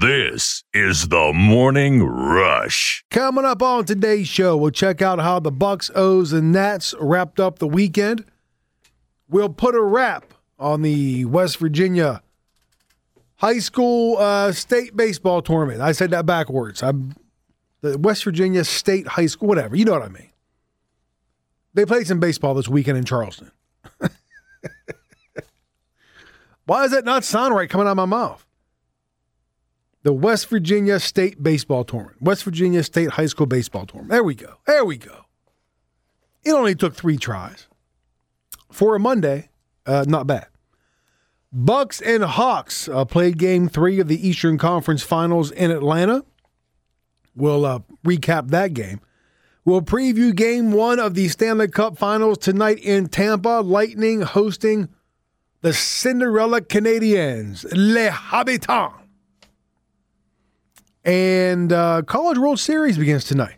This is the Morning Rush. Coming up on today's show, we'll check out how the Bucks, O's, and Nats wrapped up the weekend. We'll put a wrap on the West Virginia high school uh, state baseball tournament. I said that backwards. I'm the West Virginia State High School, whatever. You know what I mean. They played some baseball this weekend in Charleston. Why does that not sound right coming out of my mouth? The West Virginia State Baseball Tournament. West Virginia State High School Baseball Tournament. There we go. There we go. It only took three tries. For a Monday, uh, not bad. Bucks and Hawks uh, played game three of the Eastern Conference Finals in Atlanta. We'll uh, recap that game. We'll preview game one of the Stanley Cup Finals tonight in Tampa. Lightning hosting the Cinderella Canadiens, Les Habitants. And uh, College World Series begins tonight.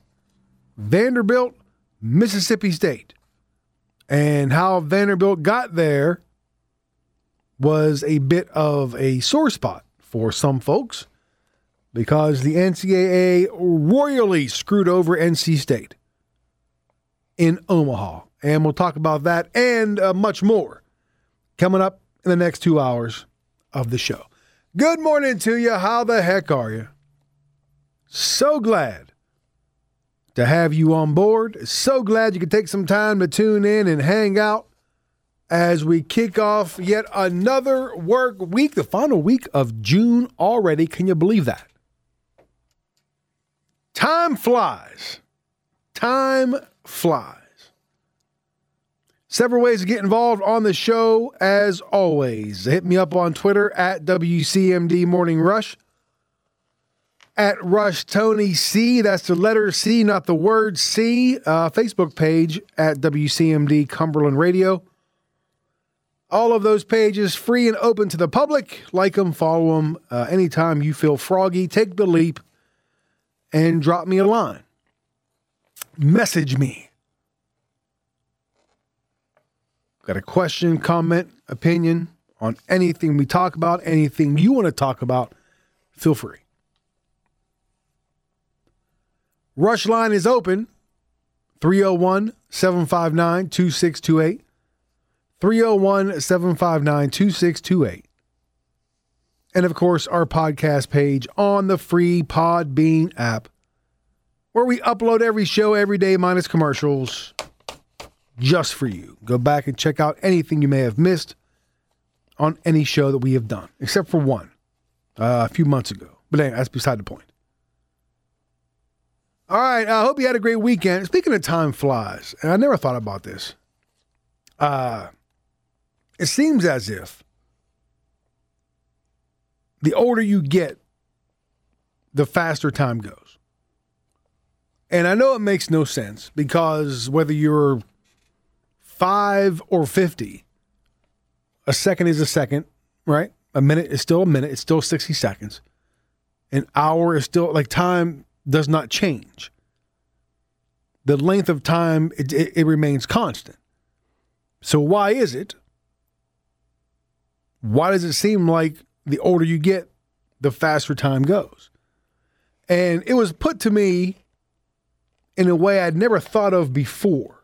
Vanderbilt, Mississippi State. And how Vanderbilt got there was a bit of a sore spot for some folks because the NCAA royally screwed over NC State in Omaha. And we'll talk about that and uh, much more coming up in the next two hours of the show. Good morning to you. How the heck are you? So glad to have you on board. So glad you could take some time to tune in and hang out as we kick off yet another work week, the final week of June already. Can you believe that? Time flies. Time flies. Several ways to get involved on the show, as always. Hit me up on Twitter at WCMD Morning Rush. At Rush Tony C. That's the letter C, not the word C. Uh, Facebook page at WCMD Cumberland Radio. All of those pages free and open to the public. Like them, follow them. Uh, anytime you feel froggy, take the leap and drop me a line. Message me. Got a question, comment, opinion on anything we talk about, anything you want to talk about, feel free. Rush line is open 301 759 2628. 301 759 2628. And of course, our podcast page on the free Podbean app, where we upload every show every day minus commercials just for you. Go back and check out anything you may have missed on any show that we have done, except for one uh, a few months ago. But anyway, that's beside the point. All right, I hope you had a great weekend. Speaking of time flies, and I never thought about this. Uh, it seems as if the older you get, the faster time goes. And I know it makes no sense because whether you're five or 50, a second is a second, right? A minute is still a minute, it's still 60 seconds. An hour is still like time does not change. The length of time, it, it, it remains constant. So, why is it? Why does it seem like the older you get, the faster time goes? And it was put to me in a way I'd never thought of before.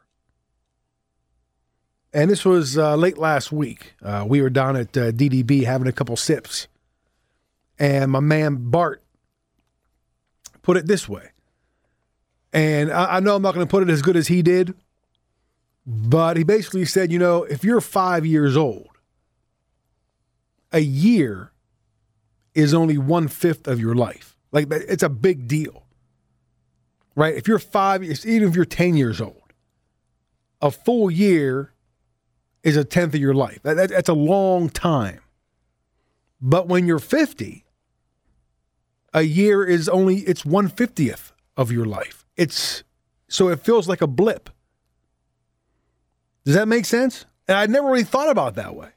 And this was uh, late last week. Uh, we were down at uh, DDB having a couple sips. And my man Bart put it this way. And I, I know I'm not going to put it as good as he did, but he basically said, you know, if you're five years old, a year is only one fifth of your life. Like it's a big deal, right? If you're five, even if you're 10 years old, a full year is a tenth of your life. That, that, that's a long time. But when you're 50, a year is only it's 150th of your life. It's so it feels like a blip. Does that make sense? And I never really thought about that way.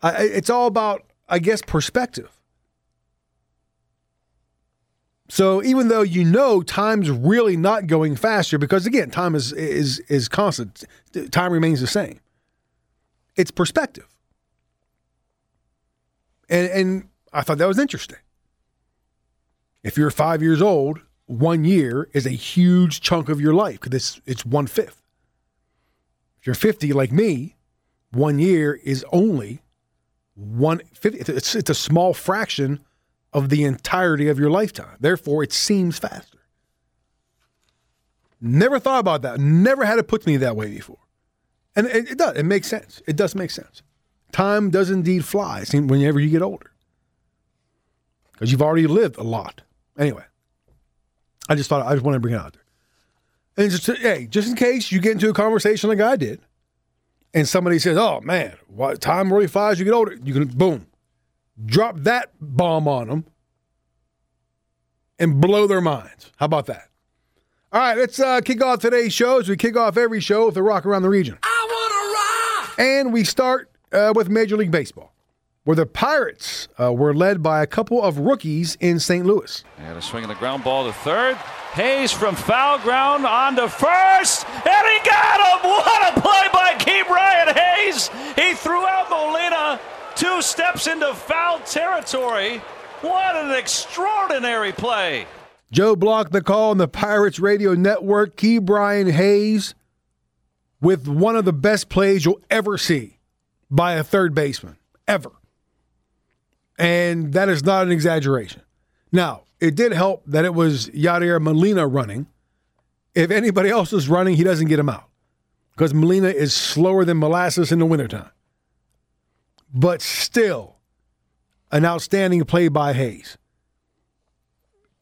I, it's all about, I guess, perspective. So even though you know time's really not going faster, because again, time is is is constant, time remains the same. It's perspective, and and I thought that was interesting. If you're five years old, one year is a huge chunk of your life because it's, it's one fifth. If you're 50 like me, one year is only one fifty. It's, it's a small fraction of the entirety of your lifetime. Therefore, it seems faster. Never thought about that. Never had it put to me that way before. And it, it does. It makes sense. It does make sense. Time does indeed fly whenever you get older because you've already lived a lot. Anyway, I just thought I just wanted to bring it out there. And just hey, just in case you get into a conversation like I did, and somebody says, "Oh man, what time really flies you get older," you can boom, drop that bomb on them and blow their minds. How about that? All right, let's uh, kick off today's show as we kick off every show with the rock around the region. I want to rock! And we start uh, with Major League Baseball, where the Pirates uh, were led by a couple of rookies in St. Louis. And a swing of the ground ball to third. Hayes from foul ground on to first, and he got him! What a play by Ke'Bryan Hayes! He threw out Molina two steps into foul territory. What an extraordinary play! Joe Block the call on the Pirates Radio Network. Ke'Bryan Hayes with one of the best plays you'll ever see by a third baseman, ever. And that is not an exaggeration. Now, it did help that it was Yadier Molina running. If anybody else is running, he doesn't get him out because Molina is slower than molasses in the wintertime. But still, an outstanding play by Hayes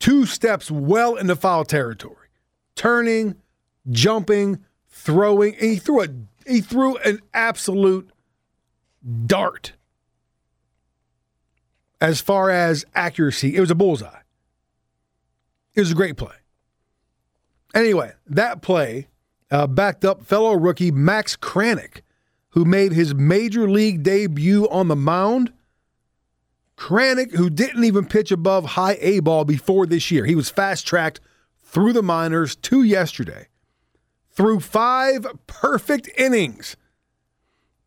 two steps well into foul territory, turning, jumping, throwing. he threw a he threw an absolute dart. As far as accuracy, it was a bullseye. It was a great play. Anyway, that play uh, backed up fellow rookie Max Kranick, who made his major league debut on the mound Kranick, who didn't even pitch above high A ball before this year, he was fast tracked through the minors to yesterday, through five perfect innings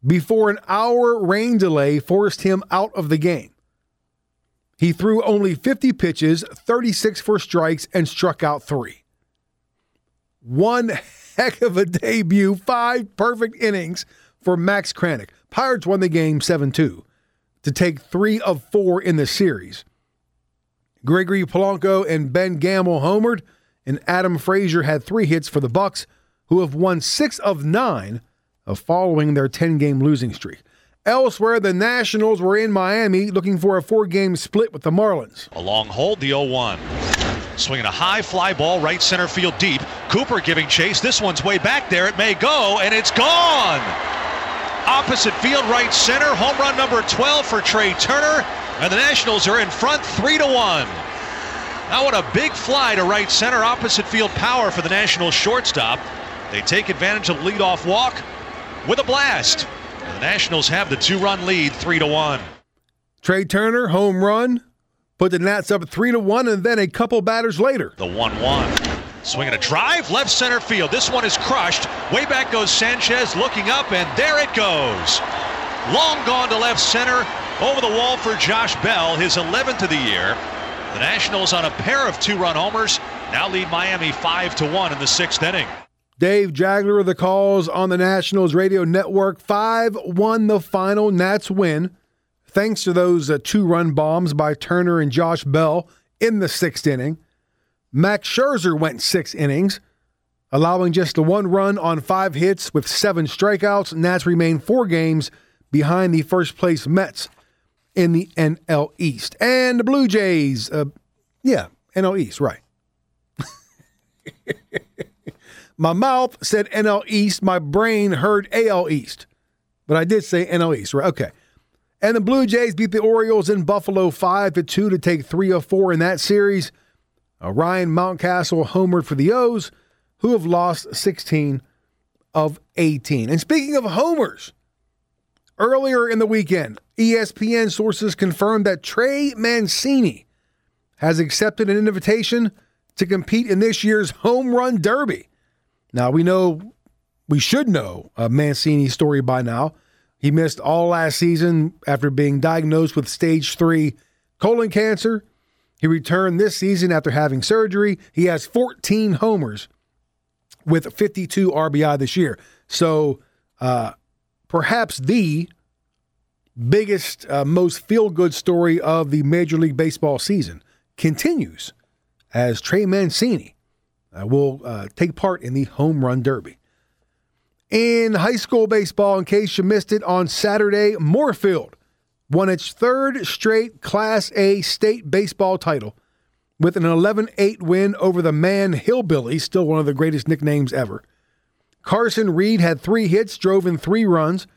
before an hour rain delay forced him out of the game. He threw only 50 pitches, 36 for strikes, and struck out three. One heck of a debut, five perfect innings for Max Kranick. Pirates won the game 7 2 to take three of four in the series. Gregory Polanco and Ben Gamel homered, and Adam Frazier had three hits for the Bucks, who have won six of nine of following their 10-game losing streak. Elsewhere, the Nationals were in Miami looking for a four-game split with the Marlins. A long hold, the 0-1. Swinging a high fly ball right center field deep. Cooper giving chase. This one's way back there. It may go, and it's gone opposite field right center. Home run number 12 for Trea Turner. And the Nationals are in front 3 to 1. Now, what a big fly to right center, opposite field power for the Nationals shortstop. They take advantage of leadoff walk with a blast. And the Nationals have the two run lead 3 to 1. Trea Turner, home run, put the Nats up 3 to 1, and then a couple batters later. The 1 1. Swinging a drive, left center field. This one is crushed. Way back goes Sanchez looking up, and there it goes. Long gone to left center. Over the wall for Josh Bell, his 11th of the year. The Nationals on a pair of two run homers now lead Miami 5 to 1 in the sixth inning. Dave Jageler of the calls on the Nationals radio network. 5 1 the final Nats win. Thanks to those uh, two run bombs by Turner and Josh Bell in the sixth inning. Max Scherzer went six innings, allowing just the one run on five hits with seven strikeouts. Nats remain four games behind the first place Mets in the NL East. And the Blue Jays, uh, yeah, NL East, right. my mouth said NL East, my brain heard AL East, but I did say NL East, right? Okay. And the Blue Jays beat the Orioles in Buffalo 5 to 2 to take 3 of 4 in that series. Uh, Ryan Mountcastle homered for the O's, who have lost 16 of 18. And speaking of homers, earlier in the weekend, ESPN sources confirmed that Trey Mancini has accepted an invitation to compete in this year's home run derby. Now, we know, we should know uh, Mancini's story by now. He missed all last season after being diagnosed with stage three colon cancer He returned this season after having surgery. He has 14 homers with 52 RBI this year. So, uh, perhaps the biggest, uh, most feel good story of the Major League Baseball season continues as Trey Mancini uh, will uh, take part in the Home Run Derby. In high school baseball, in case you missed it, on Saturday, Moorefield won its third straight Class A state baseball title with an 11 8 win over the Man Hillbilly, still one of the greatest nicknames ever. Carson Reed had three hits, drove in three runs,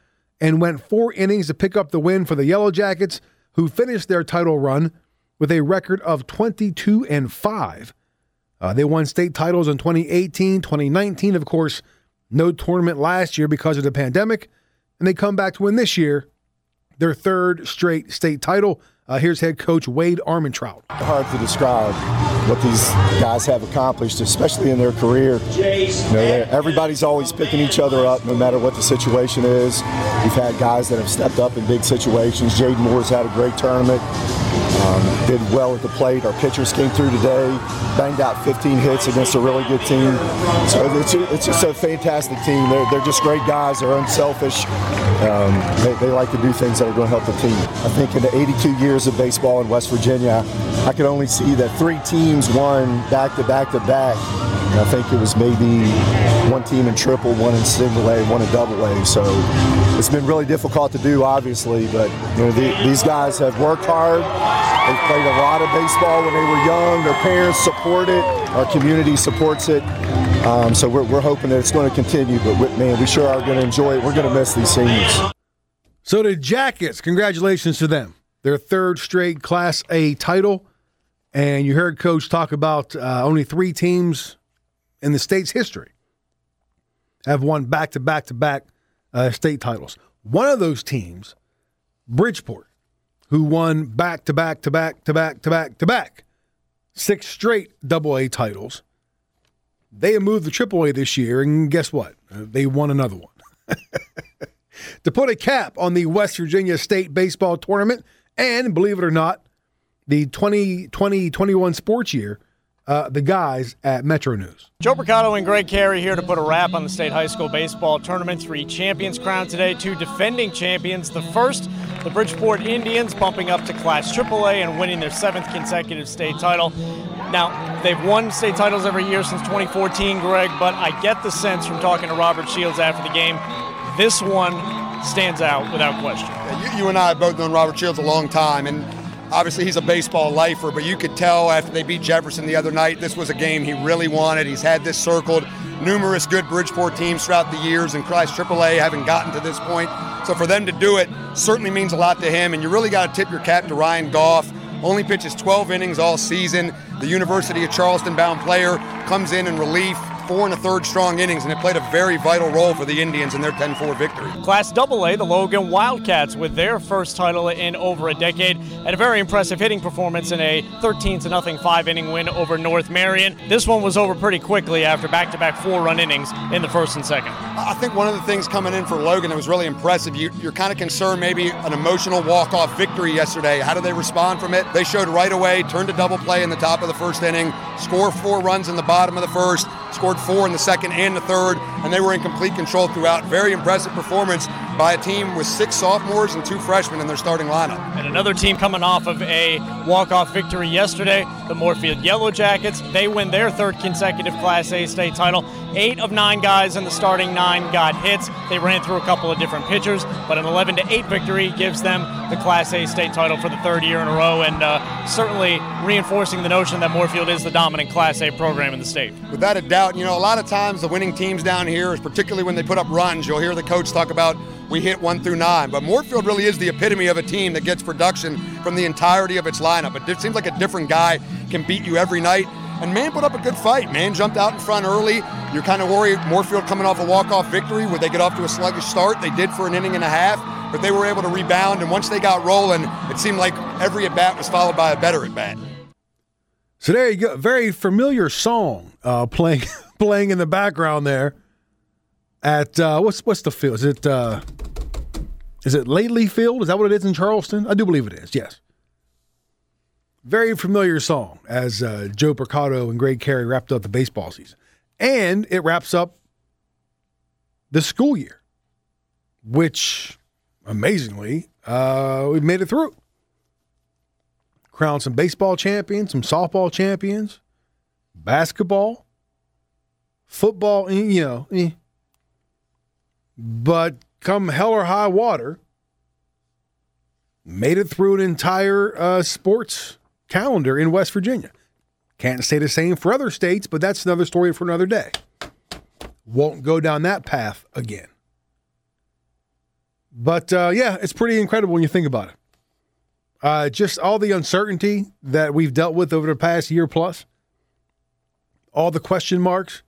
and went four innings to pick up the win for the Yellow Jackets, who finished their title run with a record of 22 and 5. Uh, they won state titles in 2018, 2019, of course, no tournament last year because of the pandemic, and they come back to win this year their third straight state title. Uh, here's head coach Wade Armentrout. Hard to describe what these guys have accomplished, especially in their career. You know, everybody's always picking each other up, no matter what the situation is. We've had guys that have stepped up in big situations. Jaden Moore's had a great tournament. Um, did well at the plate. Our pitchers came through today, banged out 15 hits against a really good team. So it's, it's just a fantastic team. They're, they're just great guys. They're unselfish. Um, they, they, like to do things that are going to help the team. I think in the 82 years of baseball in West Virginia, I could only see that three teams won back to back to back. I think it was maybe one team in triple, one in single A, one in double A. So it's been really difficult to do, obviously. But you know, the, these guys have worked hard. They played a lot of baseball when they were young. Their parents support it. Our community supports it. Um, so we're, we're hoping that it's going to continue. But man, we sure are going to enjoy it. We're going to miss these seniors. So the Jackets, congratulations to them. Their third straight Class A title. And you heard Coach talk about uh, only three teams in the state's history have won back to back to back state titles. One of those teams, Bridgeport, who won back to back to back to back to back to back six straight double A titles. They have moved the triple A this year, and guess what? They won another one. to put a cap on the West Virginia State Baseball Tournament, and believe it or not, the 2020 21 sports year uh, the guys at Metro News. Joe Mercado and Greg Carey here to put a wrap on the state high school baseball tournament. Three champions crowned today, two defending champions. The first, the Bridgeport Indians, bumping up to Class AAA and winning their seventh consecutive state title. Now, they've won state titles every year since 2014, Greg, but I get the sense from talking to Robert Shields after the game, this one stands out without question. Yeah, you, you and I have both known Robert Shields a long time, and Obviously, he's a baseball lifer, but you could tell after they beat Jefferson the other night, this was a game he really wanted. He's had this circled. Numerous good Bridgeport teams throughout the years, and Christ AAA haven't gotten to this point. So for them to do it certainly means a lot to him, and you really got to tip your cap to Ryan Goff. Only pitches 12 innings all season. The University of Charleston bound player comes in in relief four and a third strong innings, and it played a very vital role for the Indians in their 10 4 victory. Class AA, the Logan Wildcats, with their first title in over a decade, and a very impressive hitting performance in a 13 0 five inning win over North Marion. This one was over pretty quickly after back to back four run innings in the first and second. I think one of the things coming in for Logan that was really impressive, you, are kind of concerned maybe an emotional walk off victory yesterday. How do they respond from it? They showed right away, turned a double play in the top of the first inning, score four runs in the bottom of the first, scored four in the second and the third, and they were in complete control throughout. Very impressive performance by a team with six sophomores and two freshmen in their starting lineup. And another team coming off of a walk-off victory yesterday, the Moorefield Yellow Jackets. They win their third consecutive Class A state title. Eight of nine guys in the starting nine got hits. They ran through a couple of different pitchers, but an 11 to 8 victory gives them the Class A state title for the third year in a row, and uh, certainly reinforcing the notion that Moorefield is the dominant Class A program in the state. Without a doubt, you know, a lot of times the winning teams down here, particularly when they put up runs, you'll hear the coach talk about we hit one through nine. But Moorefield really is the epitome of a team that gets production from the entirety of its lineup. It seems like a different guy can beat you every night. And man put up a good fight. Man jumped out in front early. You're kind of worried Moorefield coming off a walk-off victory. Would they get off to a sluggish start? They did for an inning and a half, but they were able to rebound. And once they got rolling, it seemed like every at bat was followed by a better at bat. So there you go. Very familiar song uh, playing playing in the background there. At uh, what's what's the field? Is it uh, is it Lately Field? Is that what it is in Charleston? I do believe it is. Yes. Very familiar song as uh, Joe Percato and Greg Carey wrapped up the baseball season. And it wraps up the school year, which amazingly, uh, we made it through. Crowned some baseball champions, some softball champions, basketball, football, eh, you know. Eh. But come hell or high water, made it through an entire uh, sports calendar in West Virginia. Can't say the same for other states, but that's another story for another day. Won't go down that path again. But uh, yeah, it's pretty incredible when you think about it. Uh, just all the uncertainty that we've dealt with over the past year plus, all the question marks,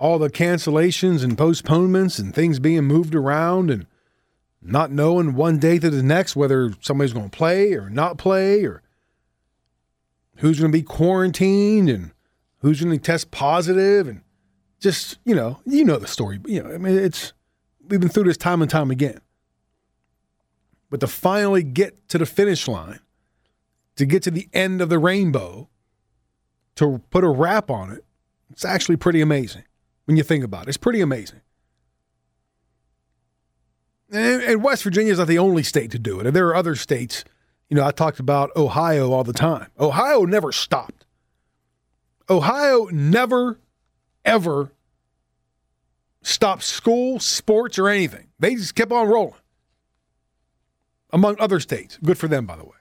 all the cancellations and postponements and things being moved around and not knowing one day to the next whether somebody's going to play or not play or who's going to be quarantined and who's going to test positive and just you know you know the story you know i mean it's we've been through this time and time again. But to finally get to the finish line to get to the end of the rainbow to put a wrap on it it's actually pretty amazing when you think about it it's pretty amazing and, and west virginia is not the only state to do it there are other states you know, I talked about Ohio all the time. Ohio never stopped. Ohio never, ever stopped school, sports, or anything. They just kept on rolling, among other states. Good for them, by the way.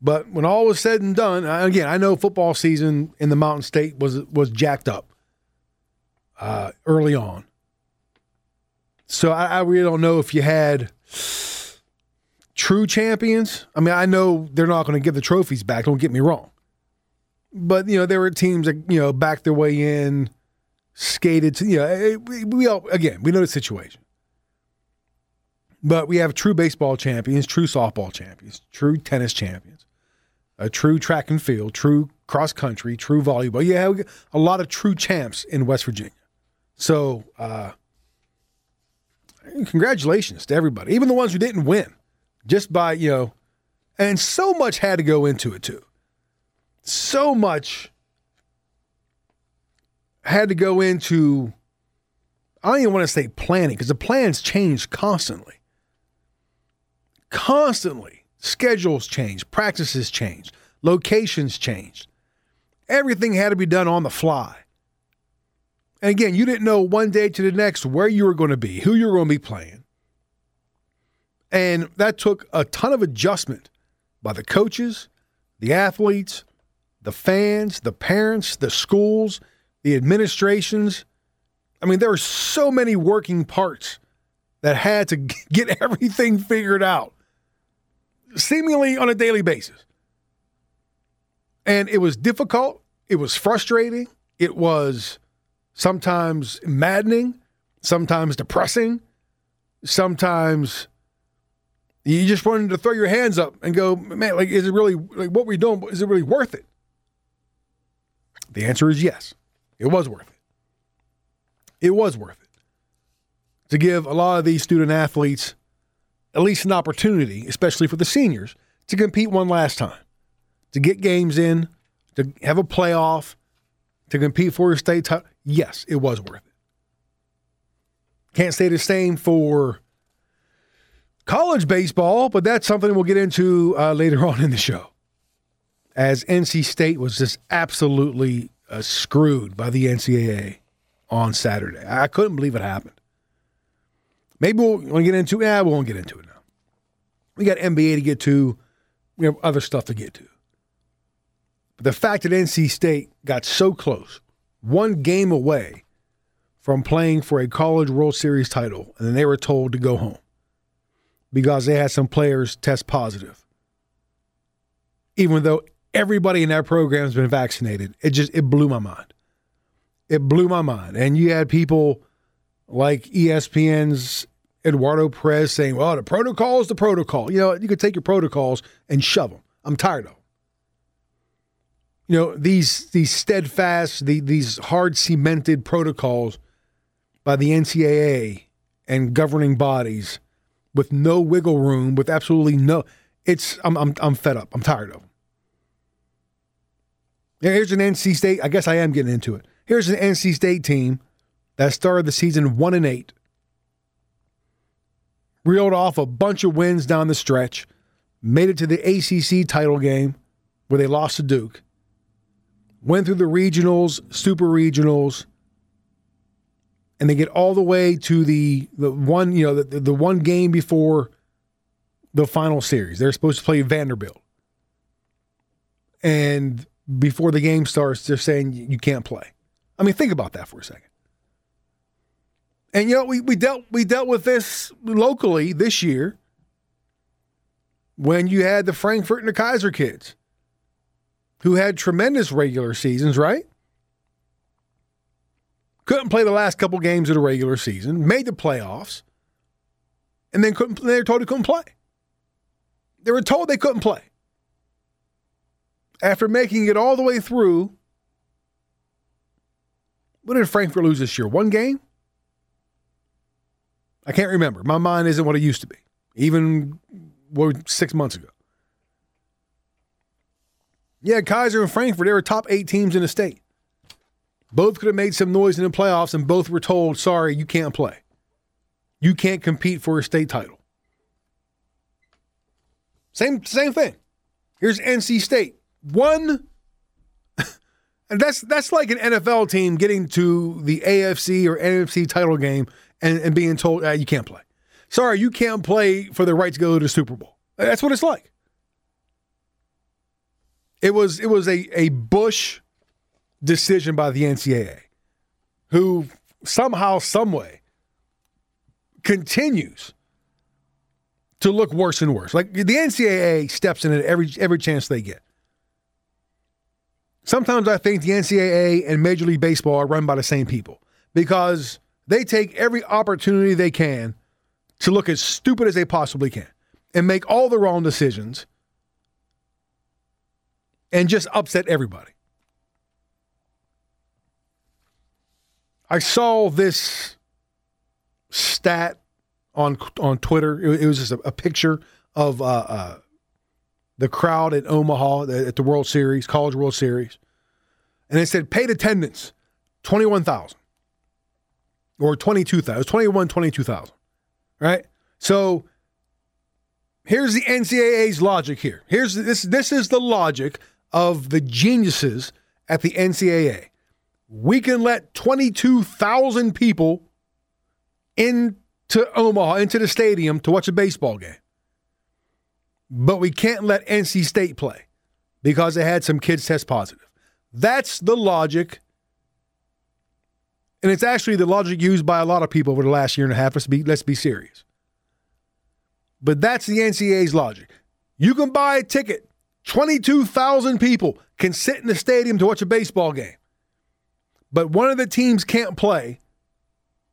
But when all was said and done, again, I know football season in the Mountain State was was jacked up uh, early on. So I, I really don't know if you had true champions. I mean, I know they're not going to give the trophies back. Don't get me wrong, but you know there were teams that you know backed their way in, skated to you know eh, we, we all again we know the situation. But we have true baseball champions, true softball champions, true tennis champions, a true track and field, true cross country, true volleyball. Yeah, a lot of true champs in West Virginia. So, uh, congratulations to everybody, even the ones who didn't win just by, you know, and so much had to go into it too. So much had to go into, I don't even want to say planning because the plans change constantly. Constantly. Schedules changed, practices changed, locations changed. Everything had to be done on the fly. And again, you didn't know one day to the next where you were going to be, who you were going to be playing. And that took a ton of adjustment by the coaches, the athletes, the fans, the parents, the schools, the administrations. I mean, there were so many working parts that had to get everything figured out, seemingly on a daily basis. And it was difficult. It was frustrating. It was sometimes maddening, sometimes depressing, sometimes you just wanted to throw your hands up and go, man, like, is it really, like, what we're doing, is it really worth it? The answer is yes. It was worth it. It was worth it to give a lot of these student athletes at least an opportunity, especially for the seniors, to compete one last time, to get games in, to have a playoff, to compete for a state title. Yes, it was worth it. Can't say the same for college baseball, but that's something we'll get into uh, later on in the show. As NC State was just absolutely uh, screwed by the NCAA on Saturday. I couldn't believe it happened. Maybe we'll, we'll get into Yeah, we won't get into it now. We got NBA to get to. We have other stuff to get to. But the fact that NC State got so close, one game away from playing for a college World Series title, and then they were told to go home because they had some players test positive. Even though everybody in that program has been vaccinated, it just it blew my mind. It blew my mind. And you had people like ESPN's Eduardo Perez saying, "Well, the protocol is the protocol." You know, you could take your protocols and shove them. I'm tired of them. You know these these steadfast, the, these hard cemented protocols by the NCAA and governing bodies with no wiggle room, with absolutely no. It's I'm I'm I'm fed up. I'm tired of them. Here's an NC State. I guess I am getting into it. Here's an NC State team that started the season one and eight, reeled off a bunch of wins down the stretch, made it to the ACC title game where they lost to Duke, went through the regionals, super regionals, and they get all the way to the the one you know the, the one game before the final series. They're supposed to play Vanderbilt, and before the game starts, they're saying you can't play. I mean, think about that for a second. And you know, we, we dealt we dealt with this locally this year when you had the Frankfort and the Keyser kids who had tremendous regular seasons, right? Couldn't play the last couple games of the regular season, made the playoffs, and then couldn't they were told they couldn't play. They were told they couldn't play. After making it all the way through, what did Frankfort lose this year? One game? I can't remember. My mind isn't what it used to be, even six months ago. Yeah, Keyser and Frankfort, they were top eight teams in the state. Both could have made some noise in the playoffs, and both were told, sorry, you can't play. You can't compete for a state title. Same, same thing. Here's NC State. One, and that's that's like an NFL team getting to the AFC or NFC title game and, and being told ah, you can't play. Sorry, you can't play for the right to go to the Super Bowl. That's what it's like. It was it was a, a Bush decision by the NCAA, who somehow, someway continues to look worse and worse. Like the NCAA steps in it every every chance they get. Sometimes I think the NCAA and Major League Baseball are run by the same people because they take every opportunity they can to look as stupid as they possibly can and make all the wrong decisions and just upset everybody. I saw this stat on on Twitter. It, was just a, a picture of uh, uh, the crowd at Omaha at the World Series, College World Series, and it said paid attendance twenty one thousand or twenty two thousand. It was 21, 22,000. Right. So here's the NCAA's logic. Here, here's this. This is the logic of the geniuses at the NCAA. We can let 22,000 people into Omaha, into the stadium to watch a baseball game. But we can't let NC State play because they had some kids test positive. That's the logic. And it's actually the logic used by a lot of people over the last year and a half. Let's be, let's be serious. But that's the NCAA's logic. You can buy a ticket 22,000 people can sit in the stadium to watch a baseball game. But one of the teams can't play.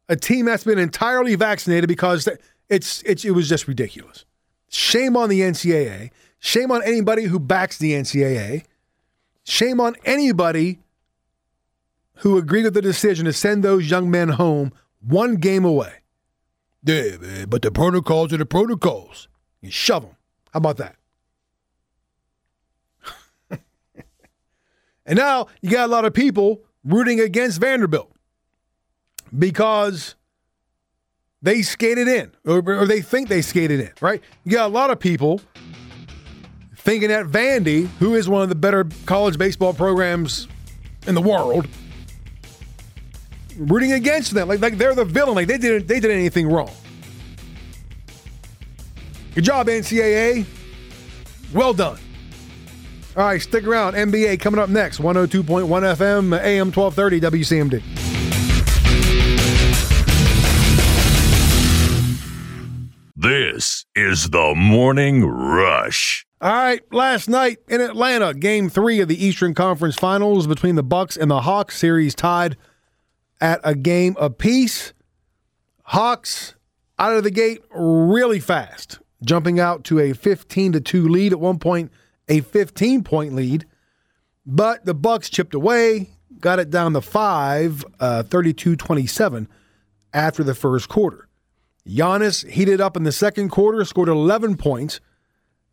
A team that's been entirely vaccinated because it's, it's it was just ridiculous. Shame on the NCAA. Shame on anybody who backs the NCAA. Shame on anybody who agreed with the decision to send those young men home one game away. Yeah, but the protocols are the protocols. You shove them. How about that? And now you got a lot of people rooting against Vanderbilt because they skated in or, or, they think they skated in, right? You got a lot of people thinking that Vandy, who is one of the better college baseball programs in the world, rooting against them like, like they're the villain, like they didn't they did anything wrong. Good job, NCAA. Well done. All right, stick around. NBA coming up next. 102.1 FM, AM 1230, WCMD. This is the Morning Rush. All right, last night in Atlanta, game three of the Eastern Conference Finals between the Bucks and the Hawks. Series tied at a game apiece. Hawks out of the gate really fast, jumping out to a 15 to 2 lead at one point a 15 point lead, but the Bucks chipped away, got it down to five, uh, 32-27 after the first quarter. Giannis heated up in the second quarter, scored 11 points,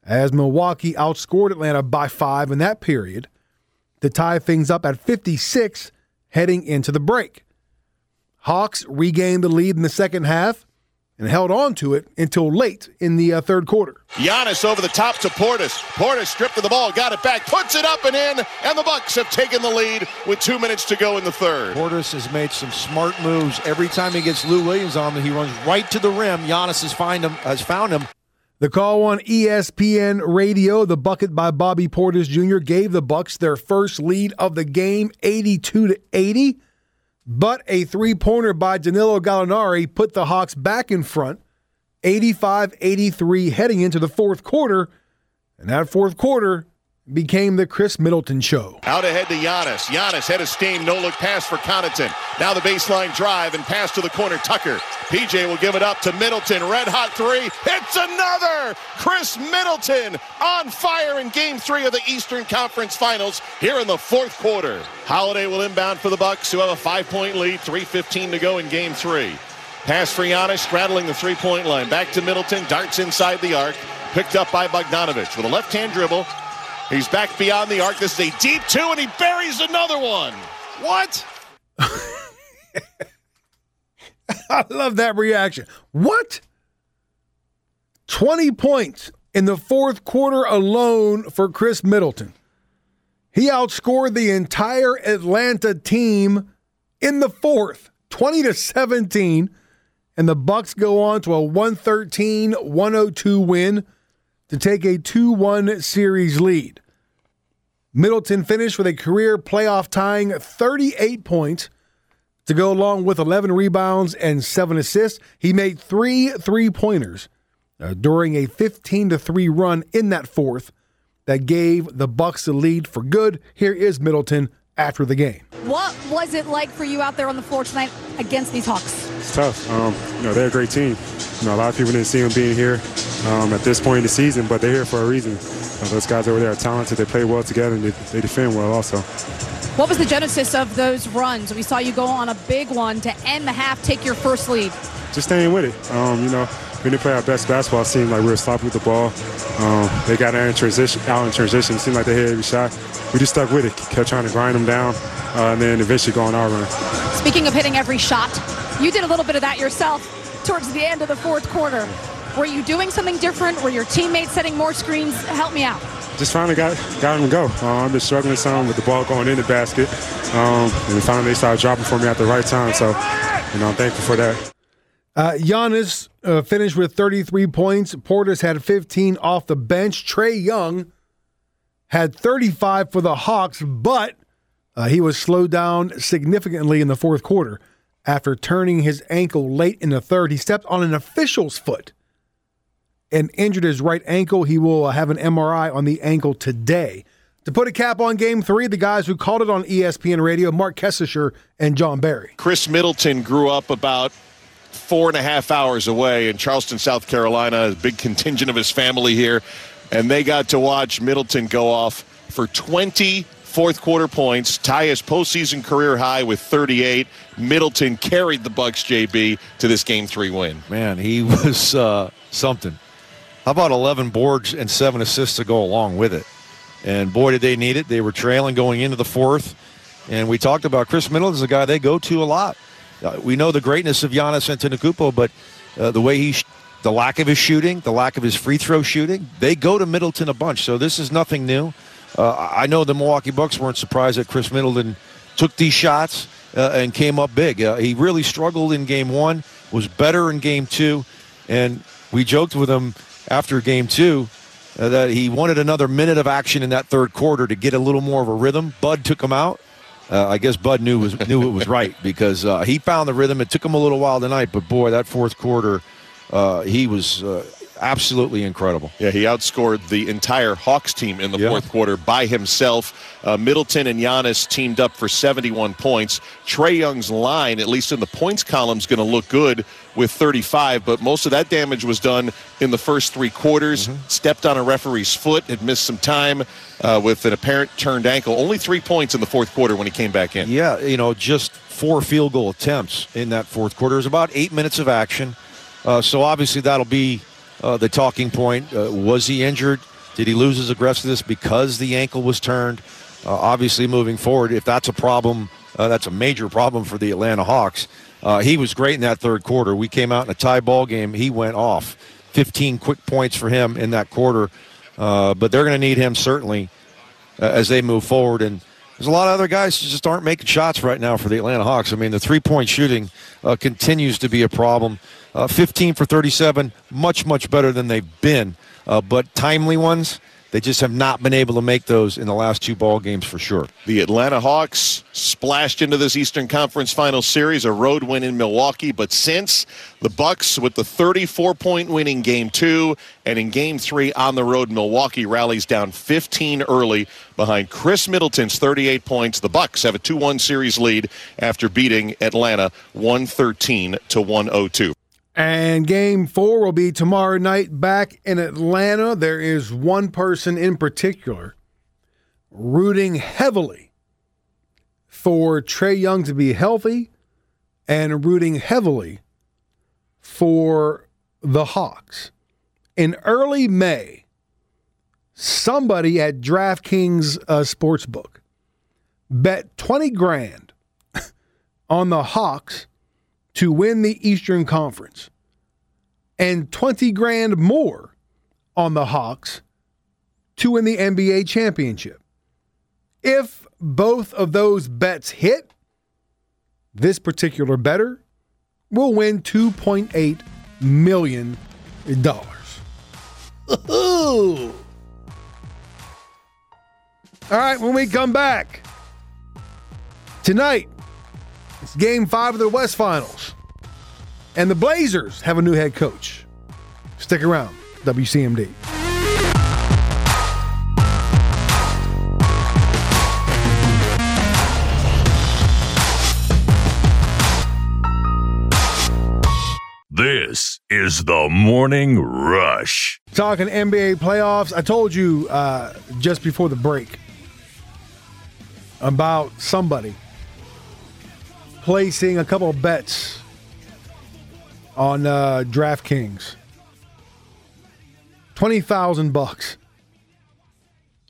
as Milwaukee outscored Atlanta by five in that period to tie things up at 56 heading into the break. Hawks regained the lead in the second half and held on to it until late in the uh, third quarter. Giannis over the top to Portis. Portis stripped of the ball, got it back, puts it up and in, and the Bucks have taken the lead with two minutes to go in the third. Portis has made some smart moves. Every time he gets Lou Williams on him, he runs right to the rim. Giannis has find him has found him. The call on ESPN Radio, the bucket by Bobby Portis Jr. gave the Bucks their first lead of the game, 82 to 80. But a three pointer by Danilo Gallinari put the Hawks back in front, 85 83, heading into the fourth quarter. And that fourth quarter became the Khris Middleton show. Out ahead to Giannis. Giannis head of steam, no look pass for Connaughton. Now the baseline drive and pass to the corner. Tucker. PJ will give it up to Middleton. Red hot three. It's another. Khris Middleton on fire in game three of the Eastern Conference Finals here in the fourth quarter. Holiday will inbound for the Bucks, who have a five-point lead. 3.15 to go in game three. Pass for Giannis, straddling the three-point line. Back to Middleton. Darts inside the arc. Picked up by Bogdanovich with a left-hand dribble. He's back beyond the arc. This is a deep two, and he buries another one. What? I love that reaction. What? 20 points in the fourth quarter alone for Khris Middleton. He outscored the entire Atlanta team in the fourth, 20 to 17, and the Bucks go on to a 113-102 win to take a 2-1 series lead. Middleton finished with a career playoff tying 38 points to go along with 11 rebounds and 7 assists. He made 3 three-pointers uh, during a 15 to 3 run in that fourth that gave the Bucks the lead for good. Here is Middleton after the game. What was it like for you out there on the floor tonight against these Hawks? It's tough. Um, you know, they're a great team. You know, a lot of people didn't see them being here um, at this point in the season, but they're here for a reason. Uh, those guys over there are talented. They play well together, and they, they defend well also. What was the genesis of those runs? We saw you go on a big one to end the half, take your first lead. Just staying with it. Um, you know, we didn't play our best basketball. It seemed like we were sloppy with the ball. Um, they got out in transition. Out in transition. It seemed like they hit every shot. We just stuck with it. Kept trying to grind them down, uh, and then eventually go on our run. Speaking of hitting every shot, you did a little bit of that yourself towards the end of the fourth quarter. Were you doing something different? Were your teammates setting more screens? Help me out. Just finally got got them to go. Uh, I've been struggling some with the ball going in the basket, um, and finally they started dropping for me at the right time. So, you know, I'm thankful for that. Uh, Giannis uh, finished with 33 points. Portis had 15 off the bench. Trae Young had 35 for the Hawks, but uh, he was slowed down significantly in the fourth quarter after turning his ankle late in the third. He stepped on an official's foot and injured his right ankle. He will have an MRI on the ankle today. To put a cap on game three, the guys who called it on ESPN radio, Marc Kestecher and Jon Barry. Khris Middleton grew up about four and a half hours away in Charleston, South Carolina. A big contingent of his family here. And they got to watch Middleton go off for 20 fourth quarter points, tie his postseason career high with 38. Middleton carried the Bucks, JB, to this game three win. Man, he was uh, something. How about 11 boards and seven assists to go along with it? And boy, did they need it. They were trailing going into the fourth. And we talked about Khris Middleton is a guy they go to a lot. Uh, we know the greatness of Giannis Antetokounmpo, but uh, the way he, sh- the lack of his shooting, the lack of his free throw shooting, they go to Middleton a bunch. So this is nothing new. Uh, I know the Milwaukee Bucks weren't surprised that Khris Middleton took these shots uh, and came up big. Uh, he really struggled in game one, was better in game two, and we joked with him after game two uh, that he wanted another minute of action in that third quarter to get a little more of a rhythm. Bud took him out. Uh, I guess Bud knew was knew it was right because uh, he found the rhythm. It took him a little while tonight, but boy, that fourth quarter, he was absolutely incredible. Yeah, he outscored the entire Hawks team in the Yeah. fourth quarter by himself. Uh, Middleton and Giannis teamed up for 71 points. Trae Young's line, at least in the points column, is going to look good with 35, but most of that damage was done in the first three quarters. Stepped on a referee's foot, had missed some time uh, with an apparent turned ankle. Only three points in the fourth quarter when he came back in. Yeah, you know, just four field goal attempts in that fourth quarter. It was about eight minutes of action. Uh, so obviously that'll be uh, the talking point. Uh, was he injured? Did he lose his aggressiveness because the ankle was turned? Uh, obviously, moving forward, if that's a problem, uh, that's a major problem for the Atlanta Hawks. Uh, he was great in that third quarter. We came out in a tie ball game. He went off. 15 quick points for him in that quarter. Uh, but they're going to need him certainly as they move forward. And there's a lot of other guys who just aren't making shots right now for the Atlanta Hawks. I mean, the three point shooting uh, continues to be a problem. Uh, 15 for 37, much, much better than they've been. Uh, but timely ones, they just have not been able to make those in the last two ball games for sure. The Atlanta Hawks splashed into this Eastern Conference Final Series, a road win in Milwaukee, but since the Bucks with the 34-point win in Game Two, and in Game Three on the road, Milwaukee rallies down 15 early behind Khris Middleton's 38 points. The Bucks have a 2-1 series lead after beating Atlanta 113 to 102. And game four will be tomorrow night back in Atlanta. There is one person in particular rooting heavily for Trae Young to be healthy and rooting heavily for the Hawks. In early May, somebody at DraftKings uh, Sportsbook bet 20 grand on the Hawks to win the Eastern Conference and 20 grand more on the Hawks to win the NBA championship. If both of those bets hit, this particular better will win $2.8 million. All right, when we come back tonight, it's game five of the West Finals. And the Blazers have a new head coach. Stick around, WCMD. This is the Morning Rush. Talking NBA playoffs, I told you uh, just before the break about somebody placing a couple of bets on uh, DraftKings. Twenty thousand bucks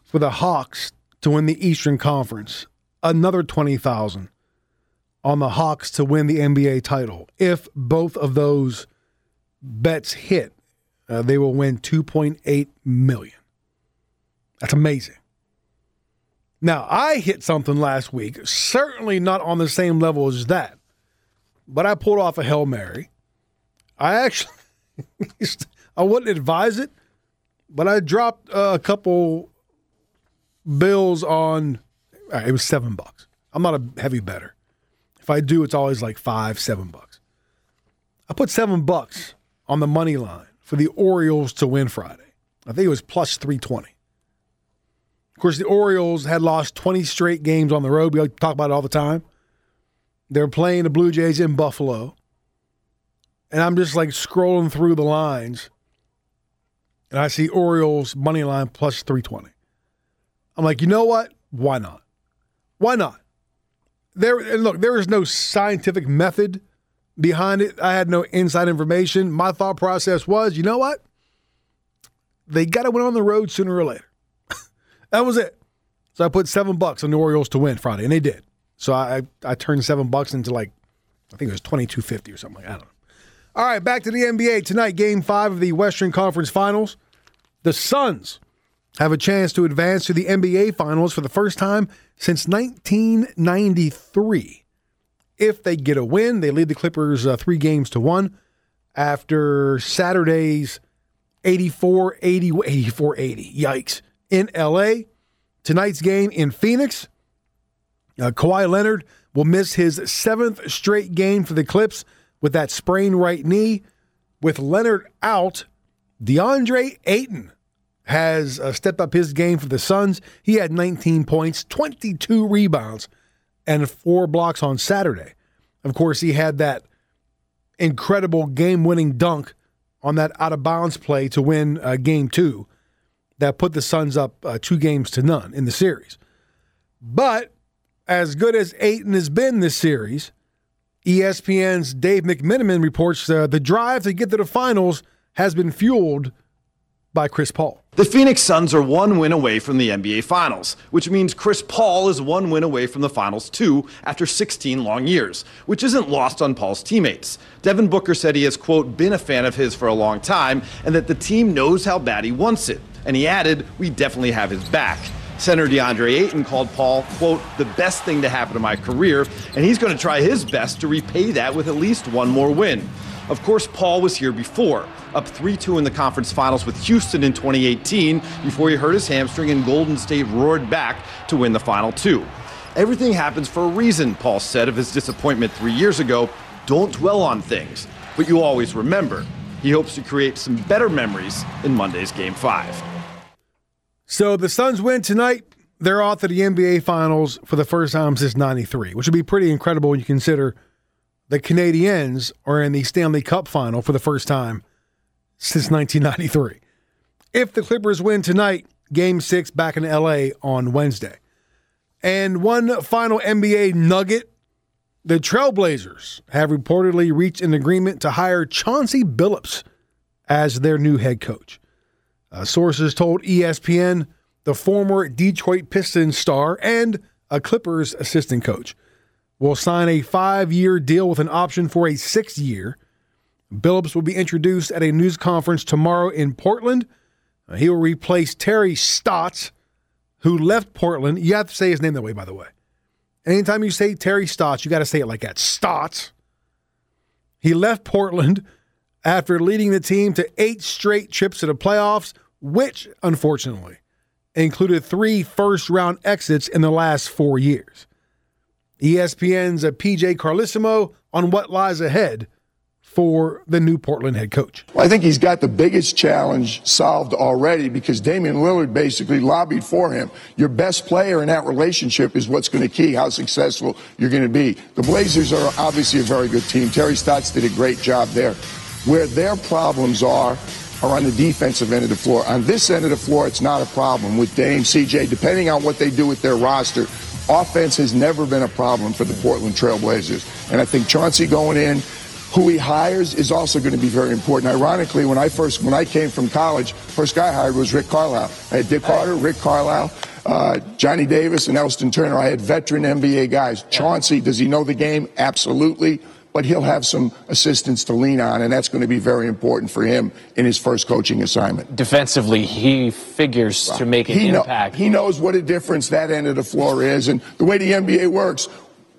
for the Hawks to win the Eastern Conference. Another twenty thousand on the Hawks to win the NBA title. If both of those bets hit, uh, they will win 2.8 million. That's amazing. Now, I hit something last week, certainly not on the same level as that, but I pulled off a Hail Mary. I actually, I wouldn't advise it, but I dropped a couple bills on, it was seven bucks. I'm not a heavy better. If I do, it's always like five, seven bucks. I put seven bucks on the money line for the Orioles to win Friday. I think it was plus 320. Course, the Orioles had lost 20 straight games on the road. We talk about it all the time. They're playing the Blue Jays in Buffalo. And I'm just like scrolling through the lines. And I see Orioles money line plus 320. I'm like, you know what? Why not? Why not? There and look, there is no scientific method behind it. I had no inside information. My thought process was, you know what? They got to win on the road sooner or later. That was it. So I put seven bucks on the Orioles to win Friday, and they did. So I I turned seven bucks into like I think it was twenty two fifty or something like that. I don't know. All right, back to the NBA tonight. Game five of the Western Conference Finals. The Suns have a chance to advance to the NBA Finals for the first time since 1993. If they get a win, they lead the Clippers uh, three games to one after Saturday's 84 80, 84 80. Yikes. In LA. Tonight's game in Phoenix. Uh, Kawhi Leonard will miss his seventh straight game for the Clips with that sprained right knee. With Leonard out, DeAndre Ayton has uh, stepped up his game for the Suns. He had 19 points, 22 rebounds, and four blocks on Saturday. Of course, he had that incredible game winning dunk on that out of bounds play to win uh, game two that put the Suns up uh, two games to none in the series. But as good as Ayton has been this series, ESPN's Dave McMenamin reports uh, the drive to get to the finals has been fueled by Chris Paul. The Phoenix Suns are one win away from the NBA Finals, which means Chris Paul is one win away from the Finals too after 16 long years, which isn't lost on Paul's teammates. Devin Booker said he has, quote, been a fan of his for a long time and that the team knows how bad he wants it. And he added, we definitely have his back. Senator DeAndre Ayton called Paul, quote, the best thing to happen to my career, and he's going to try his best to repay that with at least one more win. Of course, Paul was here before, up 3 2 in the conference finals with Houston in 2018 before he hurt his hamstring and Golden State roared back to win the final two. Everything happens for a reason, Paul said of his disappointment three years ago. Don't dwell on things, but you always remember. He hopes to create some better memories in Monday's Game 5. So the Suns win tonight. They're off to the NBA Finals for the first time since 93, which would be pretty incredible when you consider the Canadiens are in the Stanley Cup final for the first time since 1993. If the Clippers win tonight, game six back in LA on Wednesday. And one final NBA nugget the Trailblazers have reportedly reached an agreement to hire Chauncey Billups as their new head coach. Uh, sources told ESPN the former Detroit Pistons star and a Clippers assistant coach will sign a five year deal with an option for a sixth year. Billups will be introduced at a news conference tomorrow in Portland. Uh, he will replace Terry Stotts, who left Portland. You have to say his name that way, by the way. Anytime you say Terry Stotts, you got to say it like that Stotts. He left Portland after leading the team to eight straight trips to the playoffs, which, unfortunately, included three first round exits in the last four years. ESPN's uh, PJ Carlesimo on what lies ahead for the new Portland head coach. Well, I think he's got the biggest challenge solved already because Damian Lillard basically lobbied for him. Your best player in that relationship is what's going to key how successful you're going to be. The Blazers are obviously a very good team. Terry Stotts did a great job there. Where their problems are are on the defensive end of the floor. On this end of the floor, it's not a problem with Dame, CJ, depending on what they do with their roster. Offense has never been a problem for the Portland Trailblazers. And I think Chauncey going in, who he hires is also going to be very important. Ironically, when I first when I came from college, first guy I hired was Rick Carlisle. I had Dick Harter, Rick Carlisle, uh, Johnny Davis, and Elston Turner. I had veteran NBA guys. Chauncey, does he know the game? Absolutely but he'll have some assistance to lean on, and that's going to be very important for him in his first coaching assignment. Defensively, he figures to make an he impact. Know, he knows what a difference that end of the floor is, and the way the NBA works.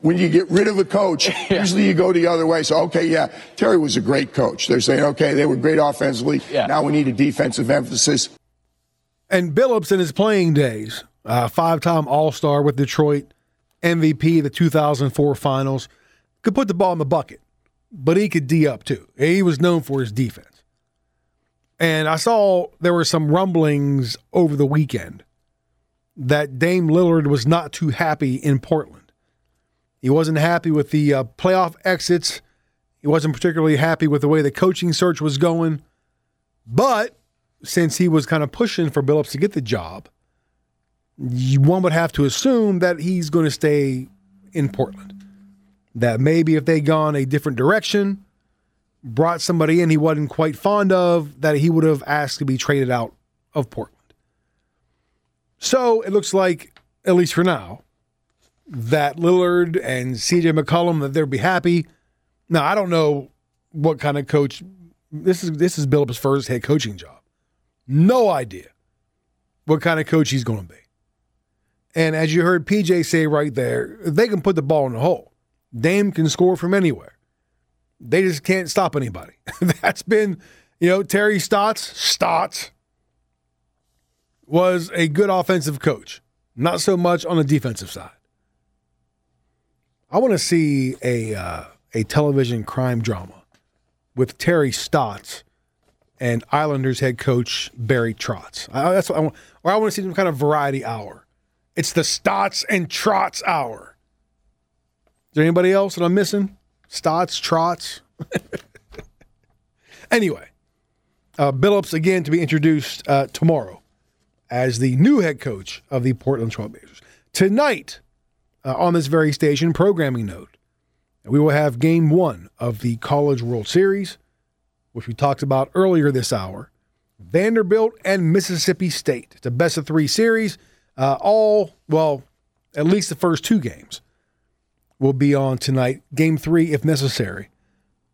When you get rid of a coach, yeah. usually you go the other way. So, okay, yeah, Terry was a great coach. They're saying, okay, they were great offensively. Yeah. Now we need a defensive emphasis. And Billups in his playing days, uh, five time All Star with Detroit, MVP the 2004 finals could put the ball in the bucket, but he could D up too. He was known for his defense. And I saw there were some rumblings over the weekend that Dame Lillard was not too happy in Portland. He wasn't happy with the uh, playoff exits. He wasn't particularly happy with the way the coaching search was going. But since he was kind of pushing for Billups to get the job, one would have to assume that he's going to stay in Portland that maybe if they'd gone a different direction, brought somebody in he wasn't quite fond of, that he would have asked to be traded out of Portland. So it looks like, at least for now, that Lillard and CJ McCollum that they'll be happy. Now I don't know what kind of coach this is. This is Billup's first head coaching job. No idea what kind of coach he's going to be. And as you heard PJ say right there, they can put the ball in the hole. Dame can score from anywhere. They just can't stop anybody. That's been, you know, Terry Stotts, Stotts was a good offensive coach, not so much on the defensive side. I want to see a uh, a television crime drama with Terry Stotts and Islanders head coach Barry Trotz. I, that's what I want, or I want to see some kind of variety hour. It's the Stotts and Trotz hour. Is there anybody else that I'm missing? Stotts, Trotz. anyway, uh, Billups again to be introduced uh, tomorrow as the new head coach of the Portland Trailblazers. Tonight, uh, on this very station, programming note, we will have game one of the College World Series, which we talked about earlier this hour. Vanderbilt and Mississippi State. It's a best of three series. Uh, all, well, at least the first two games will be on tonight. Game three, if necessary,